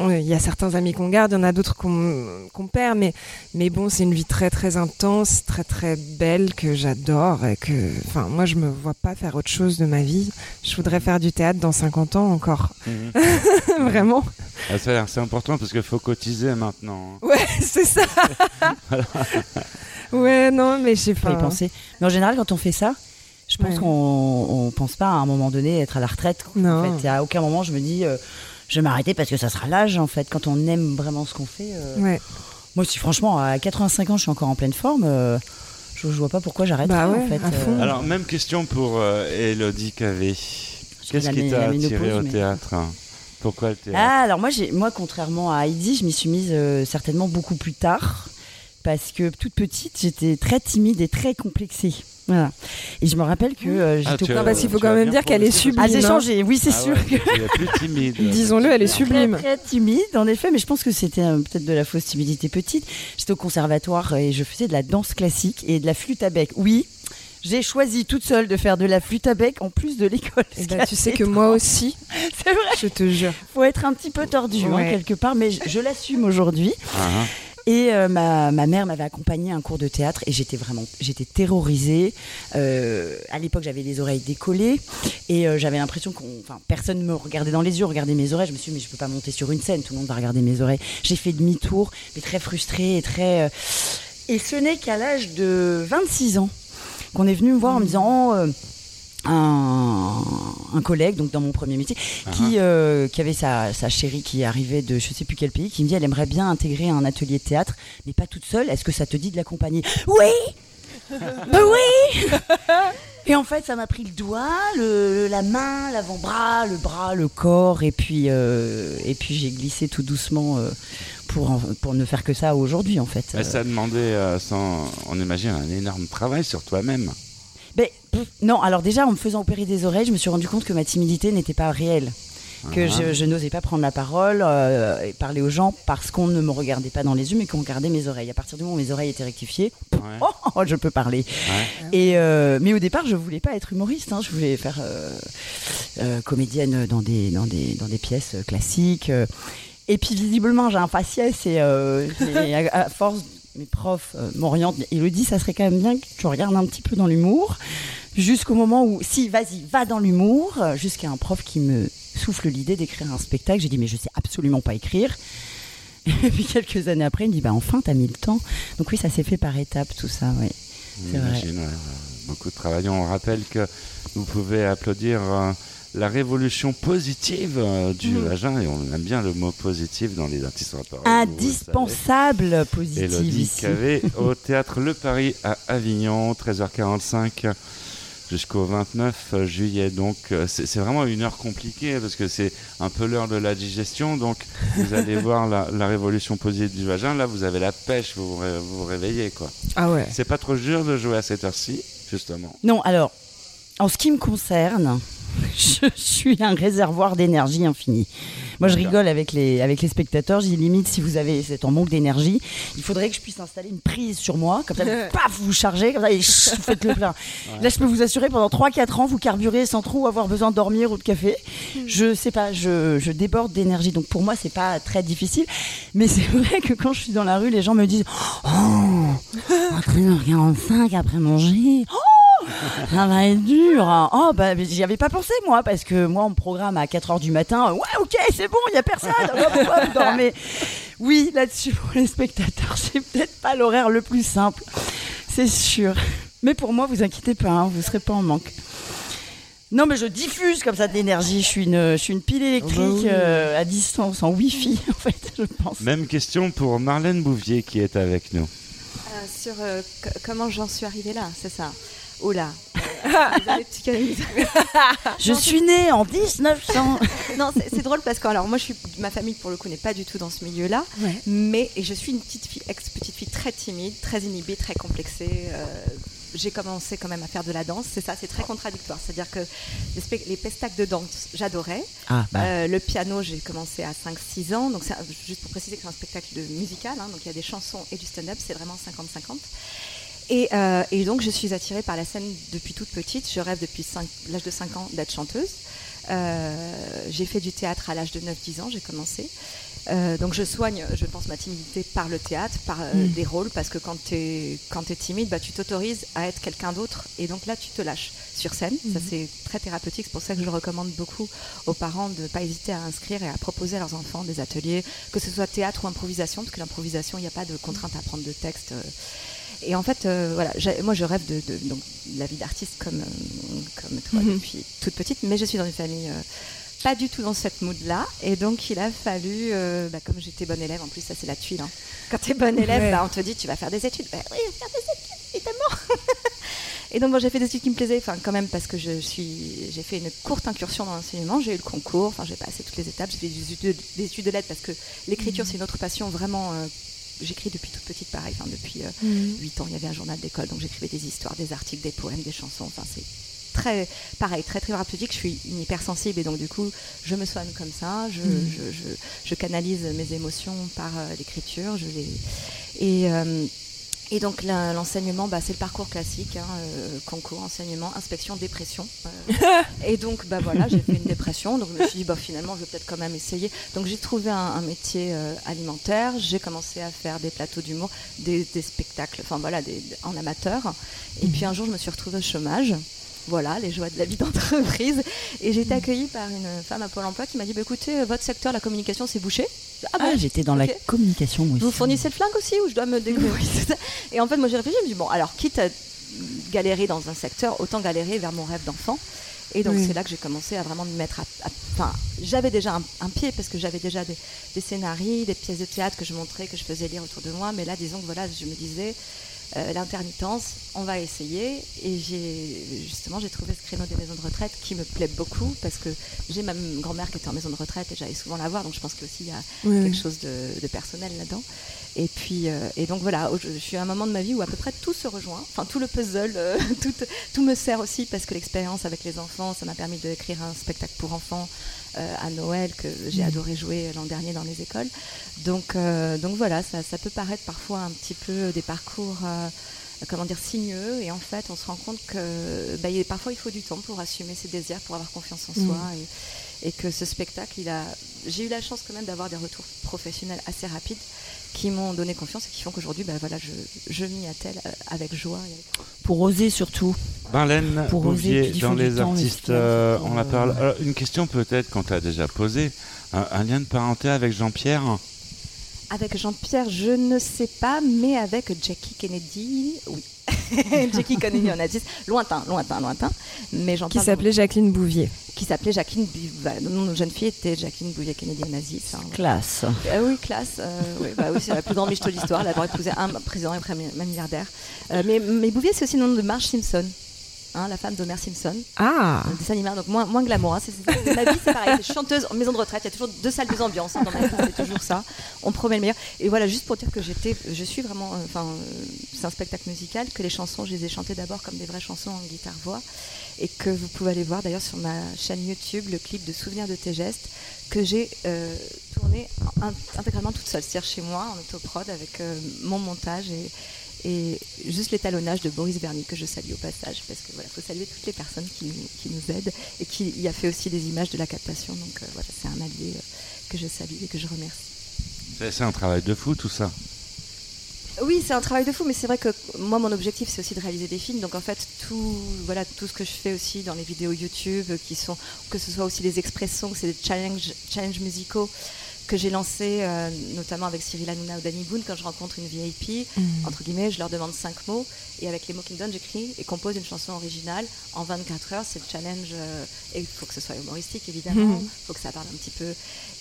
Il y a certains amis qu'on garde, il y en a d'autres qu'on perd, mais, mais bon, c'est une vie très très intense, très très belle que j'adore et que, enfin, moi je me vois pas faire autre chose de ma vie. Je voudrais faire du théâtre dans 50 ans encore. [laughs] Mhm. Vraiment. Ah, ça a l'air- C'est important parce qu'il faut cotiser maintenant. hein. Ouais, [laughs] c'est ça. [laughs] ouais, non, mais je sais Faut pas. y penser. Mais en général, quand on fait ça, je pense Ouais. qu'on on pense pas à un moment donné être à la retraite. Non. En fait, Et à aucun moment je me dis euh, je vais m'arrêter parce que ça sera l'âge en fait. Quand on aime vraiment ce qu'on fait. euh, Ouais. Moi, si franchement à 85 ans, je suis encore en pleine forme. euh, je, je vois pas pourquoi j'arrête Bah ouais, en fait. à fond. Alors, même question pour euh, Elodie Cavé. Qu'est-ce qui t'a attiré au mais- théâtre hein? Pourquoi le théâtre? Ah, alors moi, j'ai, moi, contrairement à Heidi, je m'y suis mise euh, certainement beaucoup plus tard. Parce que toute petite, j'étais très timide et très complexée. Voilà. Et je me rappelle que euh, Ah, j'étais tu au as- Non, parce qu'il faut quand même dire qu'elle est sublime. Ah, j'ai hein. changé, oui, c'est Ah sûr. ouais, que... plus timide. [laughs] Disons-le, elle est sublime. Très, très timide, en effet, mais je pense que c'était euh, peut-être de la fausse timidité petite. J'étais au conservatoire et je faisais de la danse classique et de la flûte à bec. Oui, j'ai choisi toute seule de faire de la flûte à bec en plus de l'école. Est tu sais que moi aussi, [laughs] C'est vrai, je te jure. faut être un petit peu tordu hein, Ouais. quelque part, mais je, je l'assume aujourd'hui. Ah, hein. Et euh, ma, mère m'avait accompagnée à un cours de théâtre et j'étais vraiment, j'étais terrorisée. Euh, à l'époque, j'avais les oreilles décollées et euh, j'avais l'impression enfin, personne me regardait dans les yeux, regardait mes oreilles. Je me suis dit, mais je peux pas monter sur une scène, tout le monde va regarder mes oreilles. J'ai fait demi-tour, mais très frustrée et très. Et ce n'est qu'à l'âge de 26 ans qu'on est venu me voir en me disant. Oh, un, un collègue, donc dans mon premier métier, qui, euh, qui avait sa, sa chérie qui arrivait de je sais plus quel pays, qui me dit elle aimerait bien intégrer un atelier de théâtre, mais pas toute seule. Est-ce que ça te dit de l'accompagner? Oui [laughs] Bah oui Et en fait, ça m'a pris le doigt, le, la main, l'avant-bras, le bras, le corps, et puis, euh, et puis j'ai glissé tout doucement euh, pour, en- pour ne faire que ça aujourd'hui, en fait. Mais ça a demandé, euh, sans, on imagine, un énorme travail sur toi-même. Non, alors déjà, en me faisant opérer des oreilles, je me suis rendu compte que ma timidité n'était pas réelle. Que Ah. je, je n'osais pas prendre la parole euh, et parler aux gens parce qu'on ne me regardait pas dans les yeux, mais qu'on regardait mes oreilles. À partir du moment où mes oreilles étaient rectifiées, Ouais. oh, [laughs] oh, je peux parler. Ouais. Et euh, mais au départ, je voulais pas être humoriste. hein. Je voulais faire euh, comédienne dans des dans des dans des pièces classiques. Et puis visiblement, j'ai un faciès et, euh, [laughs] et à, à force, mes profs euh, m'orientent. Elodie, ça serait quand même bien que tu regardes un petit peu dans l'humour. Jusqu'au moment où, si, vas-y, va dans l'humour. euh, Jusqu'à un prof qui me souffle l'idée d'écrire un spectacle. J'ai dit, mais je sais absolument pas écrire. [laughs] Et puis quelques années après, il me dit, bah enfin, t'as mis le temps. Donc oui, ça s'est fait par étapes, tout ça, oui. C'est vrai. Beaucoup de travail. On rappelle que vous pouvez applaudir euh, la révolution positive euh, du Mhm. vagin, et on aime bien le mot positif dans les artistes parole. Indispensable, positive Elodie. Cavé [laughs] au théâtre Le Paris à Avignon, 13h45 jusqu'au 29 juillet. Donc euh, c'est vraiment une heure compliquée parce que c'est un peu l'heure de la digestion. Donc vous allez [laughs] voir la, la révolution positive du vagin. Là vous avez la pêche, vous vous, ré- vous vous réveillez quoi. Ah ouais. C'est pas trop dur de jouer à cette heure-ci, justement? Non, alors, en ce qui me concerne, je suis un réservoir d'énergie infinie. Moi, je rigole avec les, avec les spectateurs. J'ai limite, si vous avez, c'est en manque d'énergie, il faudrait que je puisse installer une prise sur moi, comme ça, [laughs] paf, vous chargez, comme ça, et faites le plein. Là, je peux vous assurer, pendant 3-4 ans, vous carburez sans trop avoir besoin de dormir ou de café. Je sais pas, je, je déborde d'énergie. Donc, pour moi, c'est pas très difficile. Mais c'est vrai que quand je suis dans la rue, les gens me disent, oh, [laughs] à 13h45 après manger, oh, ça va être dur. hein. Oh, bah, j'y avais pas pensé, moi, parce que moi, on me programme à 4 heures du matin. Ouais, ok, c'est bon, il y a personne. Hop, hop, vous dormez. Oui, là-dessus, pour les spectateurs, [laughs] c'est peut-être pas l'horaire le plus simple. C'est sûr. Mais pour moi, vous inquiétez pas, hein, vous serez pas en manque. Non, mais je diffuse comme ça de l'énergie. Je suis une, je suis une pile électrique Oh bah oui. euh, à distance, en Wi-Fi, [laughs] en fait, je pense. Même question pour Marlène Bouvier qui est avec nous. Euh, sur euh, comment j'en suis arrivée là, c'est ça? Oh là. [laughs] [laughs] Je suis née en 1900. [laughs] non, c'est drôle parce que alors moi je suis ma famille pour le coup n'est pas du tout dans ce milieu-là, Ouais. mais et je suis une petite fille ex petite fille très timide, très inhibée, très complexée. euh, j'ai commencé quand même à faire de la danse, c'est ça, c'est très contradictoire. C'est-à-dire que les, les pestacles de danse, j'adorais. Ah, bah. Euh, le piano, j'ai commencé à 5-6 ans. Donc, un- juste pour préciser que c'est un spectacle de musical. hein, donc, il y a des chansons et du stand-up. C'est vraiment 50-50. Et, euh, et donc, je suis attirée par la scène depuis toute petite. Je rêve depuis l'âge de 5 ans d'être chanteuse. Euh, j'ai fait du théâtre à l'âge de 9-10 ans, j'ai commencé. Euh, donc je soigne, je pense, ma timidité par le théâtre, par euh, Mm. des rôles, parce que quand tu es, quand es timide, bah, tu t'autorises à être quelqu'un d'autre, et donc là, tu te lâches sur scène. Ça, Mhm. c'est très thérapeutique, c'est pour ça que je recommande beaucoup aux parents de ne pas hésiter à inscrire et à proposer à leurs enfants des ateliers, que ce soit théâtre ou improvisation, parce que l'improvisation, il n'y a pas de contrainte à prendre de texte. euh. Et en fait, euh, voilà, moi je rêve de, de- donc, de la vie d'artiste comme, euh, comme toi Mhm. depuis toute petite, mais je suis dans une famille euh, pas du tout dans cette mood-là. Et donc il a fallu, euh, bah, comme j'étais bonne élève, en plus ça c'est la tuile. hein. Quand tu es bonne élève, Ouais. bah, on te dit tu vas faire des études. Bah, oui, je vais faire des études, évidemment. [laughs] Et donc j'ai fait des études qui me plaisaient, enfin quand même parce que je suis, j'ai fait une courte incursion dans l'enseignement, j'ai eu le concours, enfin j'ai passé toutes les étapes, j'ai fait des études, des études de lettres parce que l'écriture c'est une autre passion vraiment. euh, J'écris depuis toute petite, pareil, enfin, depuis euh, Mhm. 8 ans, il y avait un journal d'école, donc j'écrivais des histoires, des articles, des poèmes, des chansons, enfin c'est très, pareil, très très thérapeutique, je suis une hypersensible et donc du coup je me soigne comme ça, je, Mhm. je, je, je canalise mes émotions par euh, l'écriture, je les... Et, euh, et donc l'enseignement, bah, c'est le parcours classique, hein, euh, concours, enseignement, inspection, dépression. Euh, [laughs] et donc bah voilà, j'ai fait une dépression, donc je me suis dit bah finalement je vais peut-être quand même essayer. Donc j'ai trouvé un, un métier euh, alimentaire, j'ai commencé à faire des plateaux d'humour, des, des spectacles, enfin voilà, des, en amateur. Et puis un jour je me suis retrouvée au chômage. Voilà, les joies de la vie [laughs] d'entreprise. Et j'ai été accueillie par une femme à Pôle emploi qui m'a dit bah, écoutez, votre secteur, la communication, c'est bouché. Ah, j'étais dans la communication, moi aussi. Vous fournissez le flingue aussi ou je dois me [laughs] débrouiller Et en fait, moi j'ai réfléchi, je me dis bon, alors quitte à galérer dans un secteur, autant galérer vers mon rêve d'enfant. Et donc Oui. c'est là que j'ai commencé à vraiment me mettre à. à- Enfin, j'avais déjà un, un pied parce que j'avais déjà des, des scénarios, des pièces de théâtre que je montrais, que je faisais lire autour de moi. Mais là, disons que voilà, je me disais euh, l'intermittence, on va essayer. Et j'ai justement j'ai trouvé ce créneau des maisons de retraite qui me plaît beaucoup parce que j'ai ma grand-mère qui était en maison de retraite et j'allais souvent la voir. Donc je pense qu'il y a Oui, quelque chose de, de personnel là-dedans. Et puis, euh, et donc voilà, je, je suis à un moment de ma vie où à peu près tout se rejoint. Enfin, tout le puzzle, euh, [laughs] tout, tout me sert aussi parce que l'expérience avec les enfants, ça m'a permis d'écrire un spectacle pour enfants à Noël que j'ai Mhm. adoré jouer l'an dernier dans les écoles. Donc, euh, donc voilà, ça, ça peut paraître parfois un petit peu des parcours. euh, comment dire sinueux et en fait on se rend compte que bah, parfois il faut du temps pour assumer ses désirs pour avoir confiance en Mhm. soi et, et que ce spectacle il a j'ai eu la chance quand même d'avoir des retours professionnels assez rapides qui m'ont donné confiance et qui font qu'aujourd'hui bah, voilà je, je m'y attelle euh, avec joie et avec Pour oser surtout. Marlène Pour oser, Bouvier, dans du les artistes, euh, on la euh, parle. Alors, une question peut-être qu'on t'a déjà posée. Un, un lien de parenté avec Jean-Pierre? Avec Jean-Pierre, je ne sais pas, mais avec Jackie Kennedy, oui. [laughs] Jackie Kennedy en artiste, lointain, lointain, lointain. Mais j'en Qui s'appelait Jacqueline Bouvier. Qui s'appelait Jacqueline Bouvier. Bah, jeune fille était Jacqueline Bouvier Kennedy Onassis. hein. Classe. Ah oui, classe. euh, oui, bah oui, c'est la plus grande miche de l'histoire, d'avoir épousé un président et premier milliardaire. Euh, mais, mais Bouvier, c'est aussi le nom de Marge Simpson. Hein, la femme d'Homer Simpson. Ah Un dessin animé, donc moins, moins glamour. hein. C'est- ma vie, c'est pareil. Chanteuse en maison de retraite. Il y a toujours deux salles, deux ambiances. hein, dans ma vie, c'est toujours ça. On promet le meilleur. Et voilà, juste pour dire que j'étais, je suis vraiment. euh, Enfin, euh, c'est un spectacle musical, que les chansons, je les ai chantées d'abord comme des vraies chansons en guitare-voix. Et que vous pouvez aller voir d'ailleurs sur ma chaîne YouTube le clip de Souvenir de tes gestes que j'ai euh, tourné in- intégralement toute seule, c'est-à-dire chez moi en autoprod avec euh, mon montage et, et juste l'étalonnage de Boris Berny que je salue au passage parce que voilà, faut saluer toutes les personnes qui, nous- qui nous aident et qui y a fait aussi des images de la captation. Donc euh, voilà, c'est un allié euh, que je salue et que je remercie. C'est un travail de fou tout ça. Oui, c'est un travail de fou, mais c'est vrai que moi, mon objectif, c'est aussi de réaliser des films. Donc, en fait, tout, voilà, tout ce que je fais aussi dans les vidéos YouTube, euh, qui sont, que ce soit aussi les expressions, c'est des challenges, challenges musicaux que j'ai lancés, euh, notamment avec Cyril Hanouna ou Danny Boone, quand je rencontre une VIP, Mhm. entre guillemets, je leur demande cinq mots, et avec les mots qu'ils me donnent, j'écris et compose une chanson originale en 24 heures. C'est le challenge, euh, et il faut que ce soit humoristique, évidemment, il Mhm. faut que ça parle un petit peu.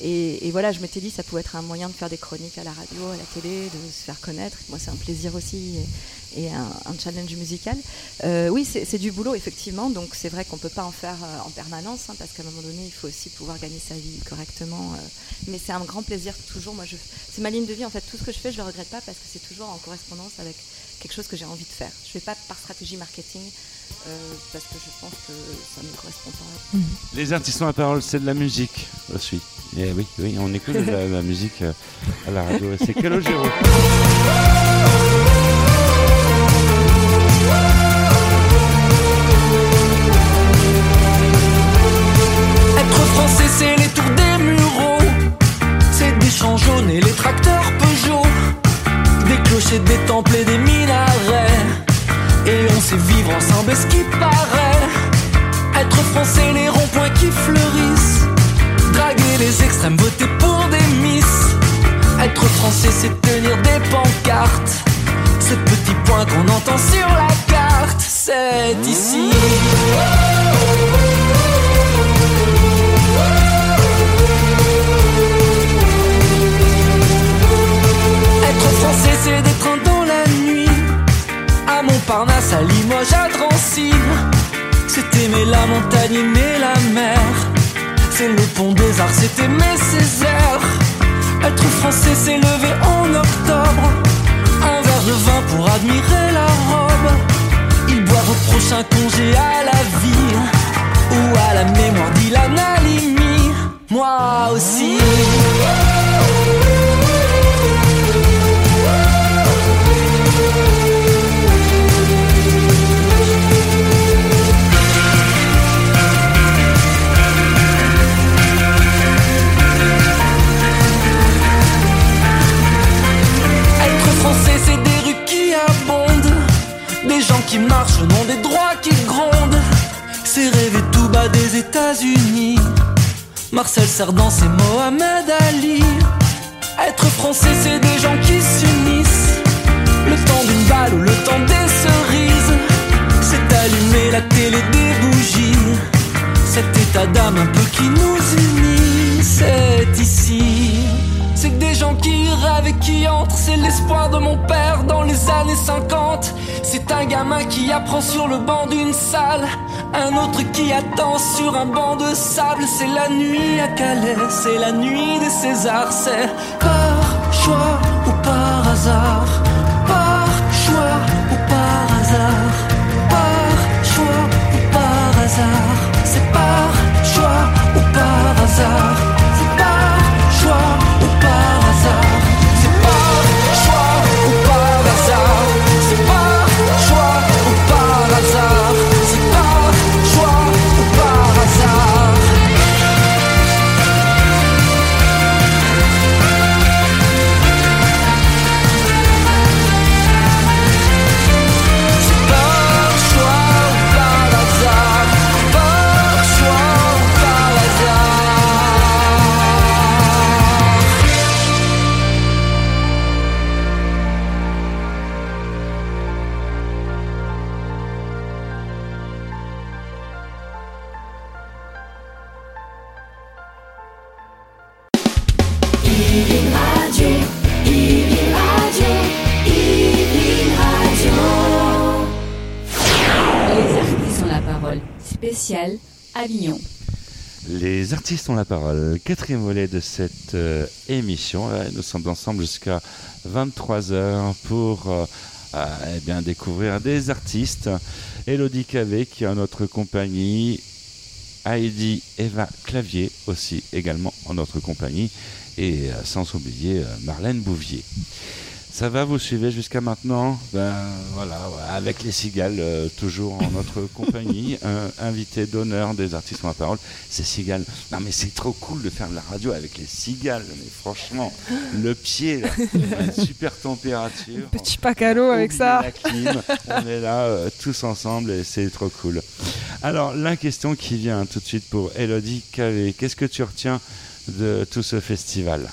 Et, et voilà, je m'étais dit, ça pouvait être un moyen de faire des chroniques à la radio, à la télé, de se faire connaître. Moi, c'est un plaisir aussi et, et un, un challenge musical. Euh, oui, c'est du boulot, effectivement. Donc, c'est vrai qu'on peut pas en faire euh, en permanence, hein, parce qu'à un moment donné, il faut aussi pouvoir gagner sa vie correctement. euh. mais c'est un grand plaisir toujours. Moi, je, c'est ma ligne de vie. En fait, tout ce que je fais, je le regrette pas parce que c'est toujours en correspondance avec quelque chose que j'ai envie de faire. Je fais pas par stratégie marketing. euh, parce que je pense que ça ne me correspond pas. Les artistes à parole, c'est de la musique aussi. Et oui, oui, on écoute de la, la musique à la radio. C'est Calogero. [laughs] C'est les tours des mureaux. C'est des champs jaunes et les tracteurs Peugeot. Des clochers, des temples et des minarets. Et on sait vivre ensemble, ce qui paraît? Être français, les ronds-points qui fleurissent. Draguer les extrêmes, voter pour des miss. Être français, c'est tenir des pancartes. Ce petit point qu'on entend sur la carte, c'est ici. Montparnasse, à Limoges, à Drancy. C'est aimer la montagne, aimer la mer. C'est le pont des arts, c'est aimer Césaire. Être français, c'est lever en octobre. Un verre de vin pour admirer la robe. Ils boivent au prochain congé à la vie. Ou à la mémoire d'Ilan Halimi. Moi aussi. C'est Mohamed Ali. Être français, c'est des gens qui s'unissent. Le temps d'une balle ou le temps des cerises. C'est allumer la télé des bougies. Cet état d'âme un peu qui nous unit, c'est ici. C'est des gens qui rêvent et qui entrent, c'est l'espoir de mon père dans les années 50. C'est un gamin qui apprend sur le banc d'une salle, un autre qui attend sur un banc de sable. C'est la nuit à Calais, c'est la nuit des Césars, c'est par choix ou par hasard, Avignon. Les artistes ont la parole. Quatrième volet de cette euh, émission. Euh, Nous sommes ensemble jusqu'à 23h pour euh, eh découvrir des artistes. Elodie Cavé qui est en notre compagnie. Heidi Eva Clavier aussi également en notre compagnie. Et sans oublier Marlène Bouvier. Ça va, vous suivez jusqu'à maintenant Ben voilà, avec les cigales, euh, toujours en notre [laughs] compagnie. Un invité d'honneur des artistes en la parole, c'est Cigales. Non mais c'est trop cool de faire de la radio avec les cigales. Mais franchement, le pied, là, [laughs] une super température. Petit pacalo avec ça. la clim, on est là euh, tous ensemble et c'est trop cool. Alors la question qui vient tout de suite pour Elodie Cavé, qu'est-ce que tu retiens de tout ce festival?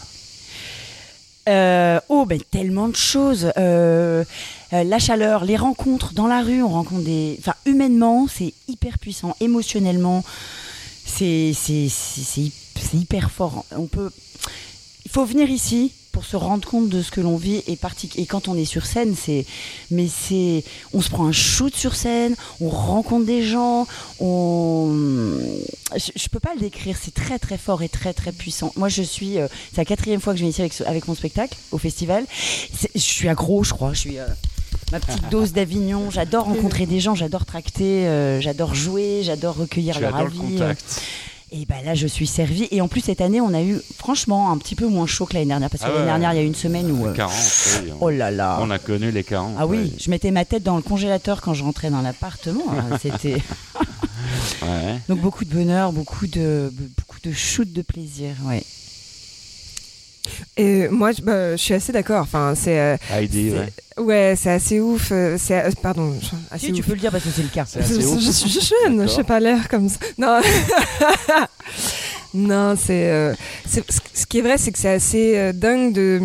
Euh, oh, ben tellement de choses. Euh, euh, la chaleur, les rencontres dans la rue, on rencontre des. Enfin, humainement, c'est hyper puissant. Émotionnellement, c'est c'est c'est c'est hy- c'est hyper fort. On peut. Il faut venir ici pour se rendre compte de ce que l'on vit et et quand on est sur scène c'est mais c'est on se prend un shoot sur scène on rencontre des gens on je, je peux pas le décrire c'est très très fort et très très puissant. Moi je suis euh, c'est la quatrième fois que je viens ici avec, avec mon spectacle au festival. Je suis accro je crois je suis euh, ma petite dose d'Avignon j'adore [laughs] rencontrer des gens j'adore tracter euh, j'adore jouer j'adore recueillir Tu leur le avis contact. Et ben là, je suis servie. Et en plus, cette année, on a eu, franchement, un petit peu moins chaud que l'année dernière. Parce que Ah l'année ouais. dernière, il y a eu une semaine où. euh, 40, oui, on- oh là là. On a connu les 40. Ah oui, ouais. je mettais ma tête dans le congélateur quand je rentrais dans l'appartement. hein. [laughs] C'était Ouais. [laughs] donc beaucoup de bonheur, beaucoup de beaucoup de shoot de plaisir. Ouais. Et moi, je, bah, je suis assez d'accord. Enfin, c'est. euh, Heidi, c'est- ouais. Ouais, c'est assez ouf. euh, C'est euh, pardon. je- Assez Si, tu ouf. peux le dire parce que c'est le cas. Je, je suis jeune, je sais pas l'air comme ça. Non, [laughs] non, c'est, euh, c'est- ce- ce qui est vrai, c'est que c'est assez euh, dingue de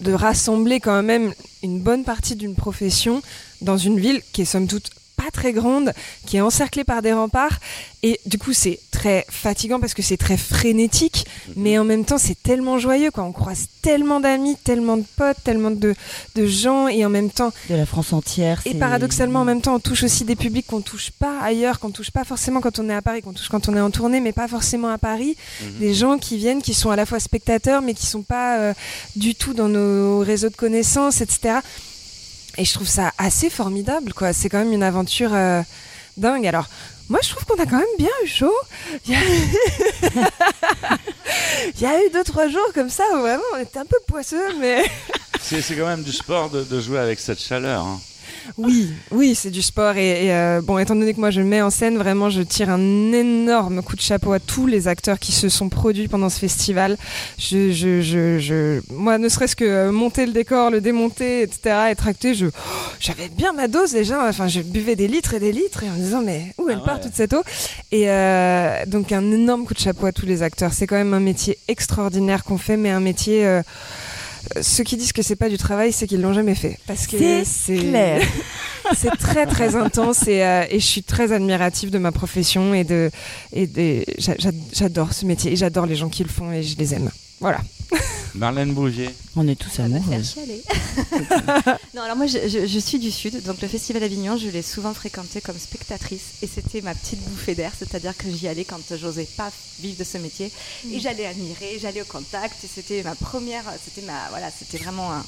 de rassembler quand même une bonne partie d'une profession dans une ville qui est somme toute pas très grande, qui est encerclée par des remparts. Et du coup, c'est très fatigant parce que c'est très frénétique, mais en même temps, c'est tellement joyeux. Quoi. On croise tellement d'amis, tellement de potes, tellement de, de gens, et en même temps, De la France entière. et paradoxalement, en même temps, on touche aussi des publics qu'on touche pas ailleurs, qu'on touche pas forcément quand on est à Paris, qu'on touche quand on est en tournée, mais pas forcément à Paris. Des gens qui viennent, qui sont à la fois spectateurs, mais qui sont pas euh, du tout dans nos réseaux de connaissances, etc. Et je trouve ça assez formidable, quoi. C'est quand même une aventure euh, dingue. Alors, moi, je trouve qu'on a quand même bien eu chaud. Il y a, [laughs] eu deux, trois jours comme ça où vraiment on était un peu poisseux, mais. C'est quand même du sport de, de jouer avec cette chaleur. hein. Oui, oui, c'est du sport. Et, et, euh, bon, étant donné que moi je mets en scène, vraiment, je tire un énorme coup de chapeau à tous les acteurs qui se sont produits pendant ce festival. Je, je, je, je- moi, ne serait-ce que euh, monter le décor, le démonter, etc., et tracter, je, oh, j'avais bien ma dose déjà. Enfin, je buvais des litres et des litres et en me disant, mais où elle Ah part ouais. toute cette eau? Et euh, donc, un énorme coup de chapeau à tous les acteurs. C'est quand même un métier extraordinaire qu'on fait, mais un métier. euh, ceux qui disent que c'est pas du travail, c'est qu'ils l'ont jamais fait. Parce que C'est clair. [laughs] c'est très très intense et, euh, et je suis très admirative de ma profession et de et j'adore ce métier et j'adore les gens qui le font et je les aime. Voilà. Marlène Bouvier. On est tous amoureux. [laughs] non, alors moi, je, je- je suis du Sud, donc le Festival Avignon, je l'ai souvent fréquenté comme spectatrice, et c'était ma petite bouffée d'air, c'est-à-dire que j'y allais quand j'osais pas vivre de ce métier, et j'allais admirer, j'allais au contact, et c'était ma première, c'était ma, voilà, c'était vraiment un,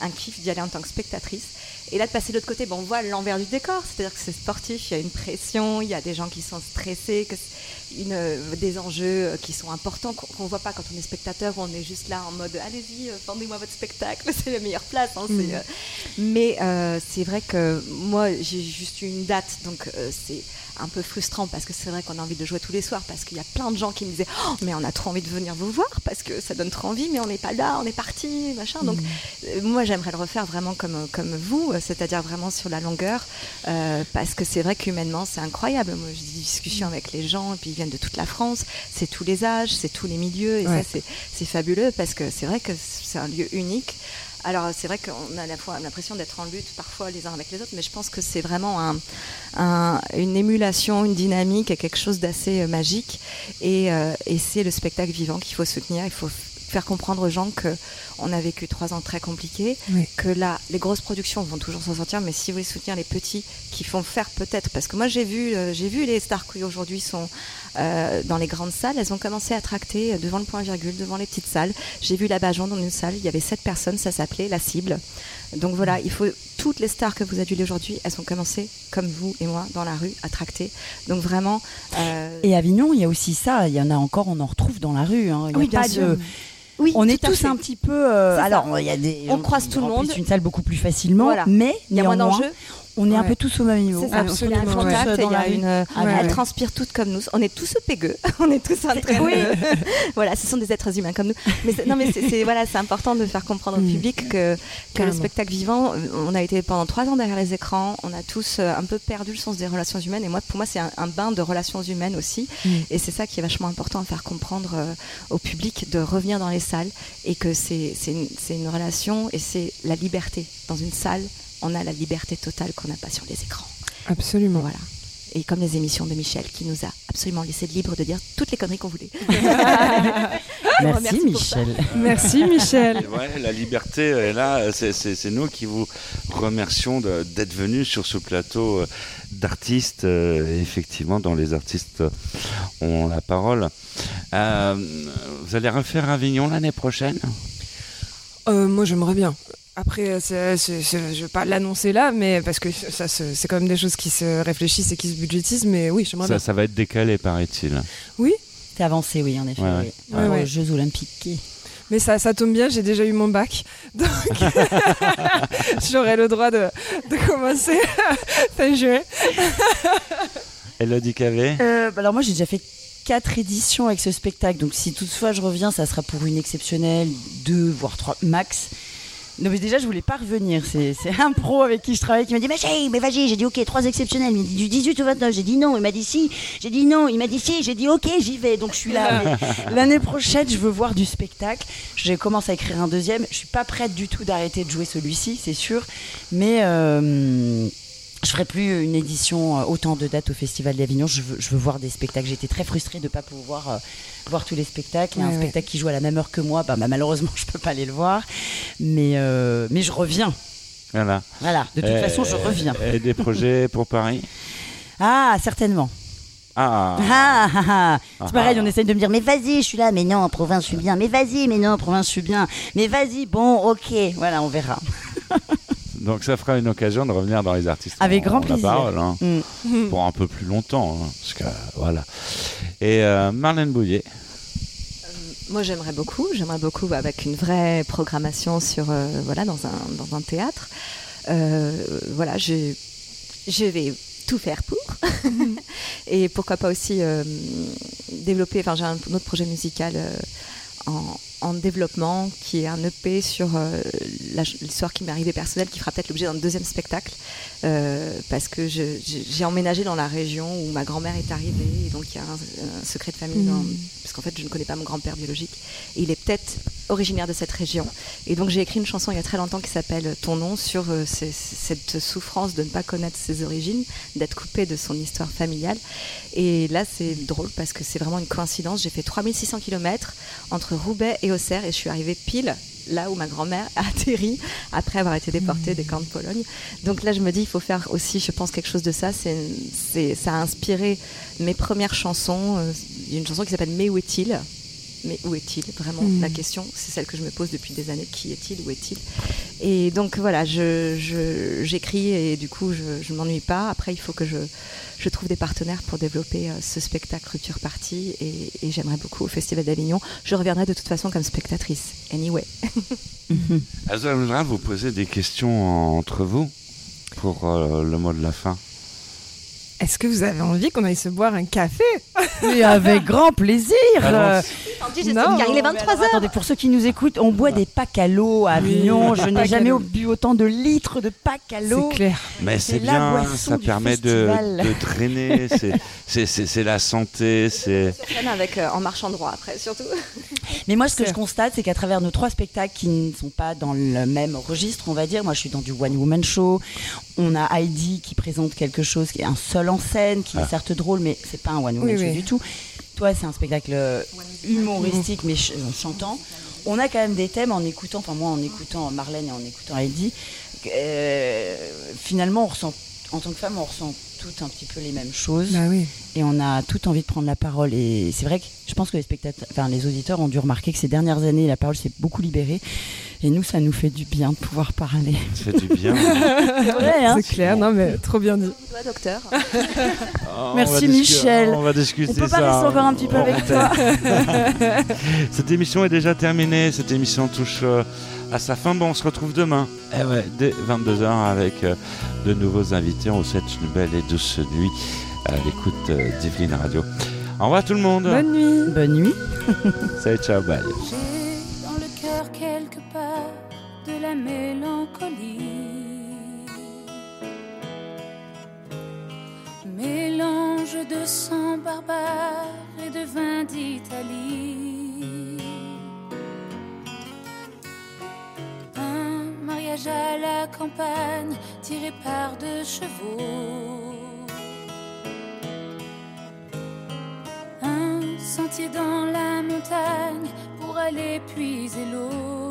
un kiff d'y aller en tant que spectatrice. Et là, de passer de l'autre côté, bon, on voit l'envers du décor, c'est-à-dire que c'est sportif, il y a une pression, il y a des gens qui sont stressés, que c'est une, euh, des enjeux euh, qui sont importants qu'on qu'on voit pas quand on est spectateur, on est juste là en mode allez-y, euh, vendez-moi votre spectacle, [laughs] c'est la meilleure place. hein, Mm. euh, Mais euh, c'est vrai que moi, j'ai juste eu une date, donc euh, c'est un peu frustrant parce que c'est vrai qu'on a envie de jouer tous les soirs parce qu'il y a plein de gens qui me disaient oh, mais on a trop envie de venir vous voir parce que ça donne trop envie mais on n'est pas là on est parti machin. Donc euh, moi j'aimerais le refaire vraiment comme comme vous euh, c'est-à-dire vraiment sur la longueur euh, parce que c'est vrai qu'humainement c'est incroyable. Moi j'ai des discussions avec les gens et puis ils viennent de toute la France. C'est tous les âges c'est tous les milieux et Ouais. ça c'est c'est fabuleux parce que c'est vrai que c'est un lieu unique alors c'est vrai qu'on a la fois l'impression d'être en lutte parfois les uns avec les autres, mais je pense que c'est vraiment un, un- une émulation, une dynamique, quelque chose d'assez euh, magique. Euh, et c'est le spectacle vivant qu'il faut soutenir. Il faut faire comprendre aux gens que on a vécu trois ans très compliqués, Oui. que là, les grosses productions vont toujours s'en sortir, mais si vous voulez soutenir les petits qui font faire peut-être, parce que moi j'ai vu, euh, j'ai vu les stars qui aujourd'hui sont euh, dans les grandes salles, elles ont commencé à tracter euh, devant le point virgule, devant les petites salles. J'ai vu la Bajon dans une salle, il y avait sept personnes, ça s'appelait la cible. Donc voilà, il faut toutes les stars que vous adulez aujourd'hui, elles ont commencé comme vous et moi dans la rue à tracter. Donc vraiment. euh, Et Avignon, il y a aussi ça. Il y en a encore, on en retrouve dans la rue. hein. Il y a Oui, pas de- Oui, on tous un petit peu. euh, C'est alors, il y a des. On croise tout le monde. une salle beaucoup plus facilement, Voilà. mais Il y a moins d'enjeux. On est un Ouais. peu tous au même niveau. C'est se il y a un contact, il y a une, Ah, elles ouais. transpirent toutes comme nous. On est tous pégueux, [laughs] on est tous en train Oui. de... [laughs] voilà, ce sont des êtres humains comme nous. Mais c'est- non, mais c'est voilà, c'est important de faire comprendre au Mm. public que, que le spectacle vivant, euh, on a été pendant trois ans derrière les écrans, on a tous euh, un peu perdu le sens des relations humaines. Et moi, pour moi, c'est un, un bain de relations humaines aussi. Mm. Et c'est ça qui est vachement important à faire comprendre euh, au public de revenir dans les salles et que c'est c'est une, c'est une relation et c'est la liberté. Dans une salle, on a la liberté totale qu'on n'a pas sur les écrans. Absolument. Voilà. Et comme les émissions de Michel qui nous a absolument laissé libre de dire toutes les conneries qu'on voulait. [laughs] [laughs] Merci. Michel. Merci Michel. Ouais, la liberté est là. C'est- nous qui vous remercions d'être venus sur ce plateau euh, d'artistes. euh, Effectivement, dont les artistes euh, ont la parole. Euh, vous allez refaire Avignon l'année prochaine? Euh, moi, j'aimerais bien. Après, c'est- c'est- je vais pas l'annoncer là, mais parce que ça, c'est quand même des choses qui se réfléchissent et qui se budgétisent. Mais oui, j'aimerais ça, bien. ça va être décalé, paraît-il. Oui, C'est avancé, oui, en effet. Ouais, oui. Jeux Olympiques. mais ça, ça tombe bien. J'ai déjà eu mon bac, donc [laughs] j'aurai le droit de, de commencer [laughs] fin juin. Elodie Cavé Euh, bah alors moi j'ai déjà fait quatre éditions avec ce spectacle, donc si toutefois je reviens, ça sera pour une exceptionnelle, deux voire trois max. Non mais déjà je voulais pas revenir, c'est un pro avec qui je travaille qui m'a dit mais mais vas-y, j'ai dit ok, trois exceptionnels, il m'a dit du 18 au 29, j'ai dit non, il m'a dit si, j'ai dit non, il m'a dit si, j'ai dit ok, j'y vais, donc je suis là. [laughs] L'année prochaine je veux voir du spectacle, j'ai commencé à écrire un deuxième, je suis pas prête du tout d'arrêter de jouer celui-ci, c'est sûr, mais... euh, je ferai plus une édition euh, autant de dates au Festival d'Avignon. Je veux, je veux voir des spectacles. J'étais très frustrée de ne pas pouvoir euh, voir tous les spectacles. Il y a un ouais. spectacle qui joue à la même heure que moi. Bah, bah, malheureusement, [laughs] je peux pas aller le voir. Mais, euh, mais je reviens. Voilà. Voilà. De toute Euh, façon, je reviens. Et des projets pour Paris? Ah, certainement. Ah, Ah, ah, ah. Ah, C'est pareil, ah. on essaye de me dire, mais vas-y, je suis là, mais non, en province, je suis bien. Mais vas-y, mais non, en province, je suis bien. Mais vas-y, bon, ok. Voilà, on verra. [laughs] Donc ça fera une occasion de revenir dans les artistes. Avec grand la plaisir. parole, hein, Mm. [laughs] pour un peu plus longtemps, hein, parce que voilà. Et euh, Marlène Bouillet. Moi, j'aimerais beaucoup. J'aimerais beaucoup bah, avec une vraie programmation sur, euh, voilà, dans un, dans un théâtre. Euh, voilà, je, je vais tout faire pour. [laughs] [laughs] Et pourquoi pas aussi euh, développer. Enfin, j'ai un autre projet musical euh, en, en développement qui est un EP sur euh, l'histoire qui m'est arrivée personnelle, qui fera peut-être l'objet d'un deuxième spectacle. Euh, parce que j'ai emménagé dans la région où ma grand-mère est arrivée, et donc il y a un, un secret de famille, dans- Mhm. parce qu'en fait je ne connais pas mon grand-père biologique, et il est peut-être originaire de cette région. Et donc j'ai écrit une chanson il y a très longtemps qui s'appelle Ton nom sur euh, cette souffrance de ne pas connaître ses origines, d'être coupé de son histoire familiale. Et là c'est drôle parce que c'est vraiment une coïncidence. J'ai fait 3600 km entre Roubaix et Auxerre et je suis arrivée pile là où ma grand-mère a [laughs] atterri après avoir été déportée des camps de Pologne. Donc là, je me dis, il faut faire aussi, je pense, quelque chose de ça. C'est, ça a inspiré mes premières chansons. Il y a une chanson qui s'appelle Mais où est-il? Mais où est-il? Vraiment, la question, c'est celle que je me pose depuis des années. Qui est-il? Où est-il? Et donc voilà, je, je- j'écris et du coup, je ne m'ennuie pas. Après, il faut que je, je trouve des partenaires pour développer euh, ce spectacle Rupture Party et, et j'aimerais beaucoup au Festival d'Avignon. Je reviendrai de toute façon comme spectatrice. Anyway. [laughs] Elle voudra vous poser des questions entre vous pour euh, le mot de la fin. Est-ce que vous avez envie qu'on aille se boire un café? Mais avec grand plaisir. Car il est mais 23 alors, Attendez, pour ceux qui nous écoutent, on boit des packs à l'eau à Avignon. Je n'ai jamais bu autant de litres de packs à l'eau. C'est clair. Mais C'est la bien, boisson ça du permet de, festival. de traîner, c'est- c'est- c'est c'est la santé, c'est... Avec euh, en marchant droit après surtout. Mais moi, ce que je constate, c'est qu'à travers nos trois spectacles qui ne sont pas dans le même registre, on va dire, moi je suis dans du One Woman Show, on a Heidi qui présente quelque chose qui est un seul en scène, qui Ah. est certes drôle, mais c'est pas un One Woman Oui, Show oui. Du tout. Toi, c'est un spectacle humoristique, mais ch- euh, chantant. on a quand même des thèmes en écoutant, enfin moi en écoutant Marlène et en écoutant Heidi, euh, finalement on ressent, en tant que femme, on ressent toutes un petit peu les mêmes choses. Bah oui. Et on a tout envie de prendre la parole. Et c'est vrai que je pense que les spectateurs, enfin les auditeurs ont dû remarquer que ces dernières années, la parole s'est beaucoup libérée. Et nous, ça nous fait du bien de pouvoir parler. Ça fait du bien. [laughs] c'est vrai, hein C'est clair, non mais trop bien dit. Toi, docteur. [laughs] Oh, Merci, on Michel. On va discuter On peut ça. pas rester encore un petit peu avec [laughs] toi. Cette émission est déjà terminée. Cette émission touche euh, à sa fin. Bon, on se retrouve demain. Eh ouais, dès 22h avec euh, de nouveaux invités. On vous souhaite une belle et douce nuit à l'écoute euh, d'Yveline Radio. Au revoir tout le monde. Bonne nuit. Bonne nuit. Salut, ciao, bye. Quelque part de la mélancolie. Mélange de sang barbare et de vin d'Italie. Un mariage à la campagne tiré par deux chevaux. Un sentier dans la montagne aller puiser l'eau.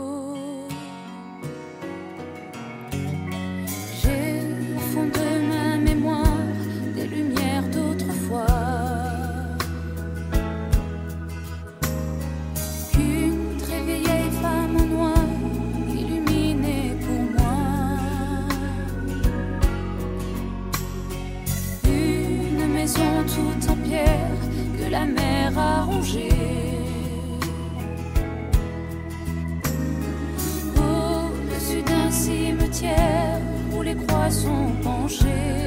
Où les croix sont penchées.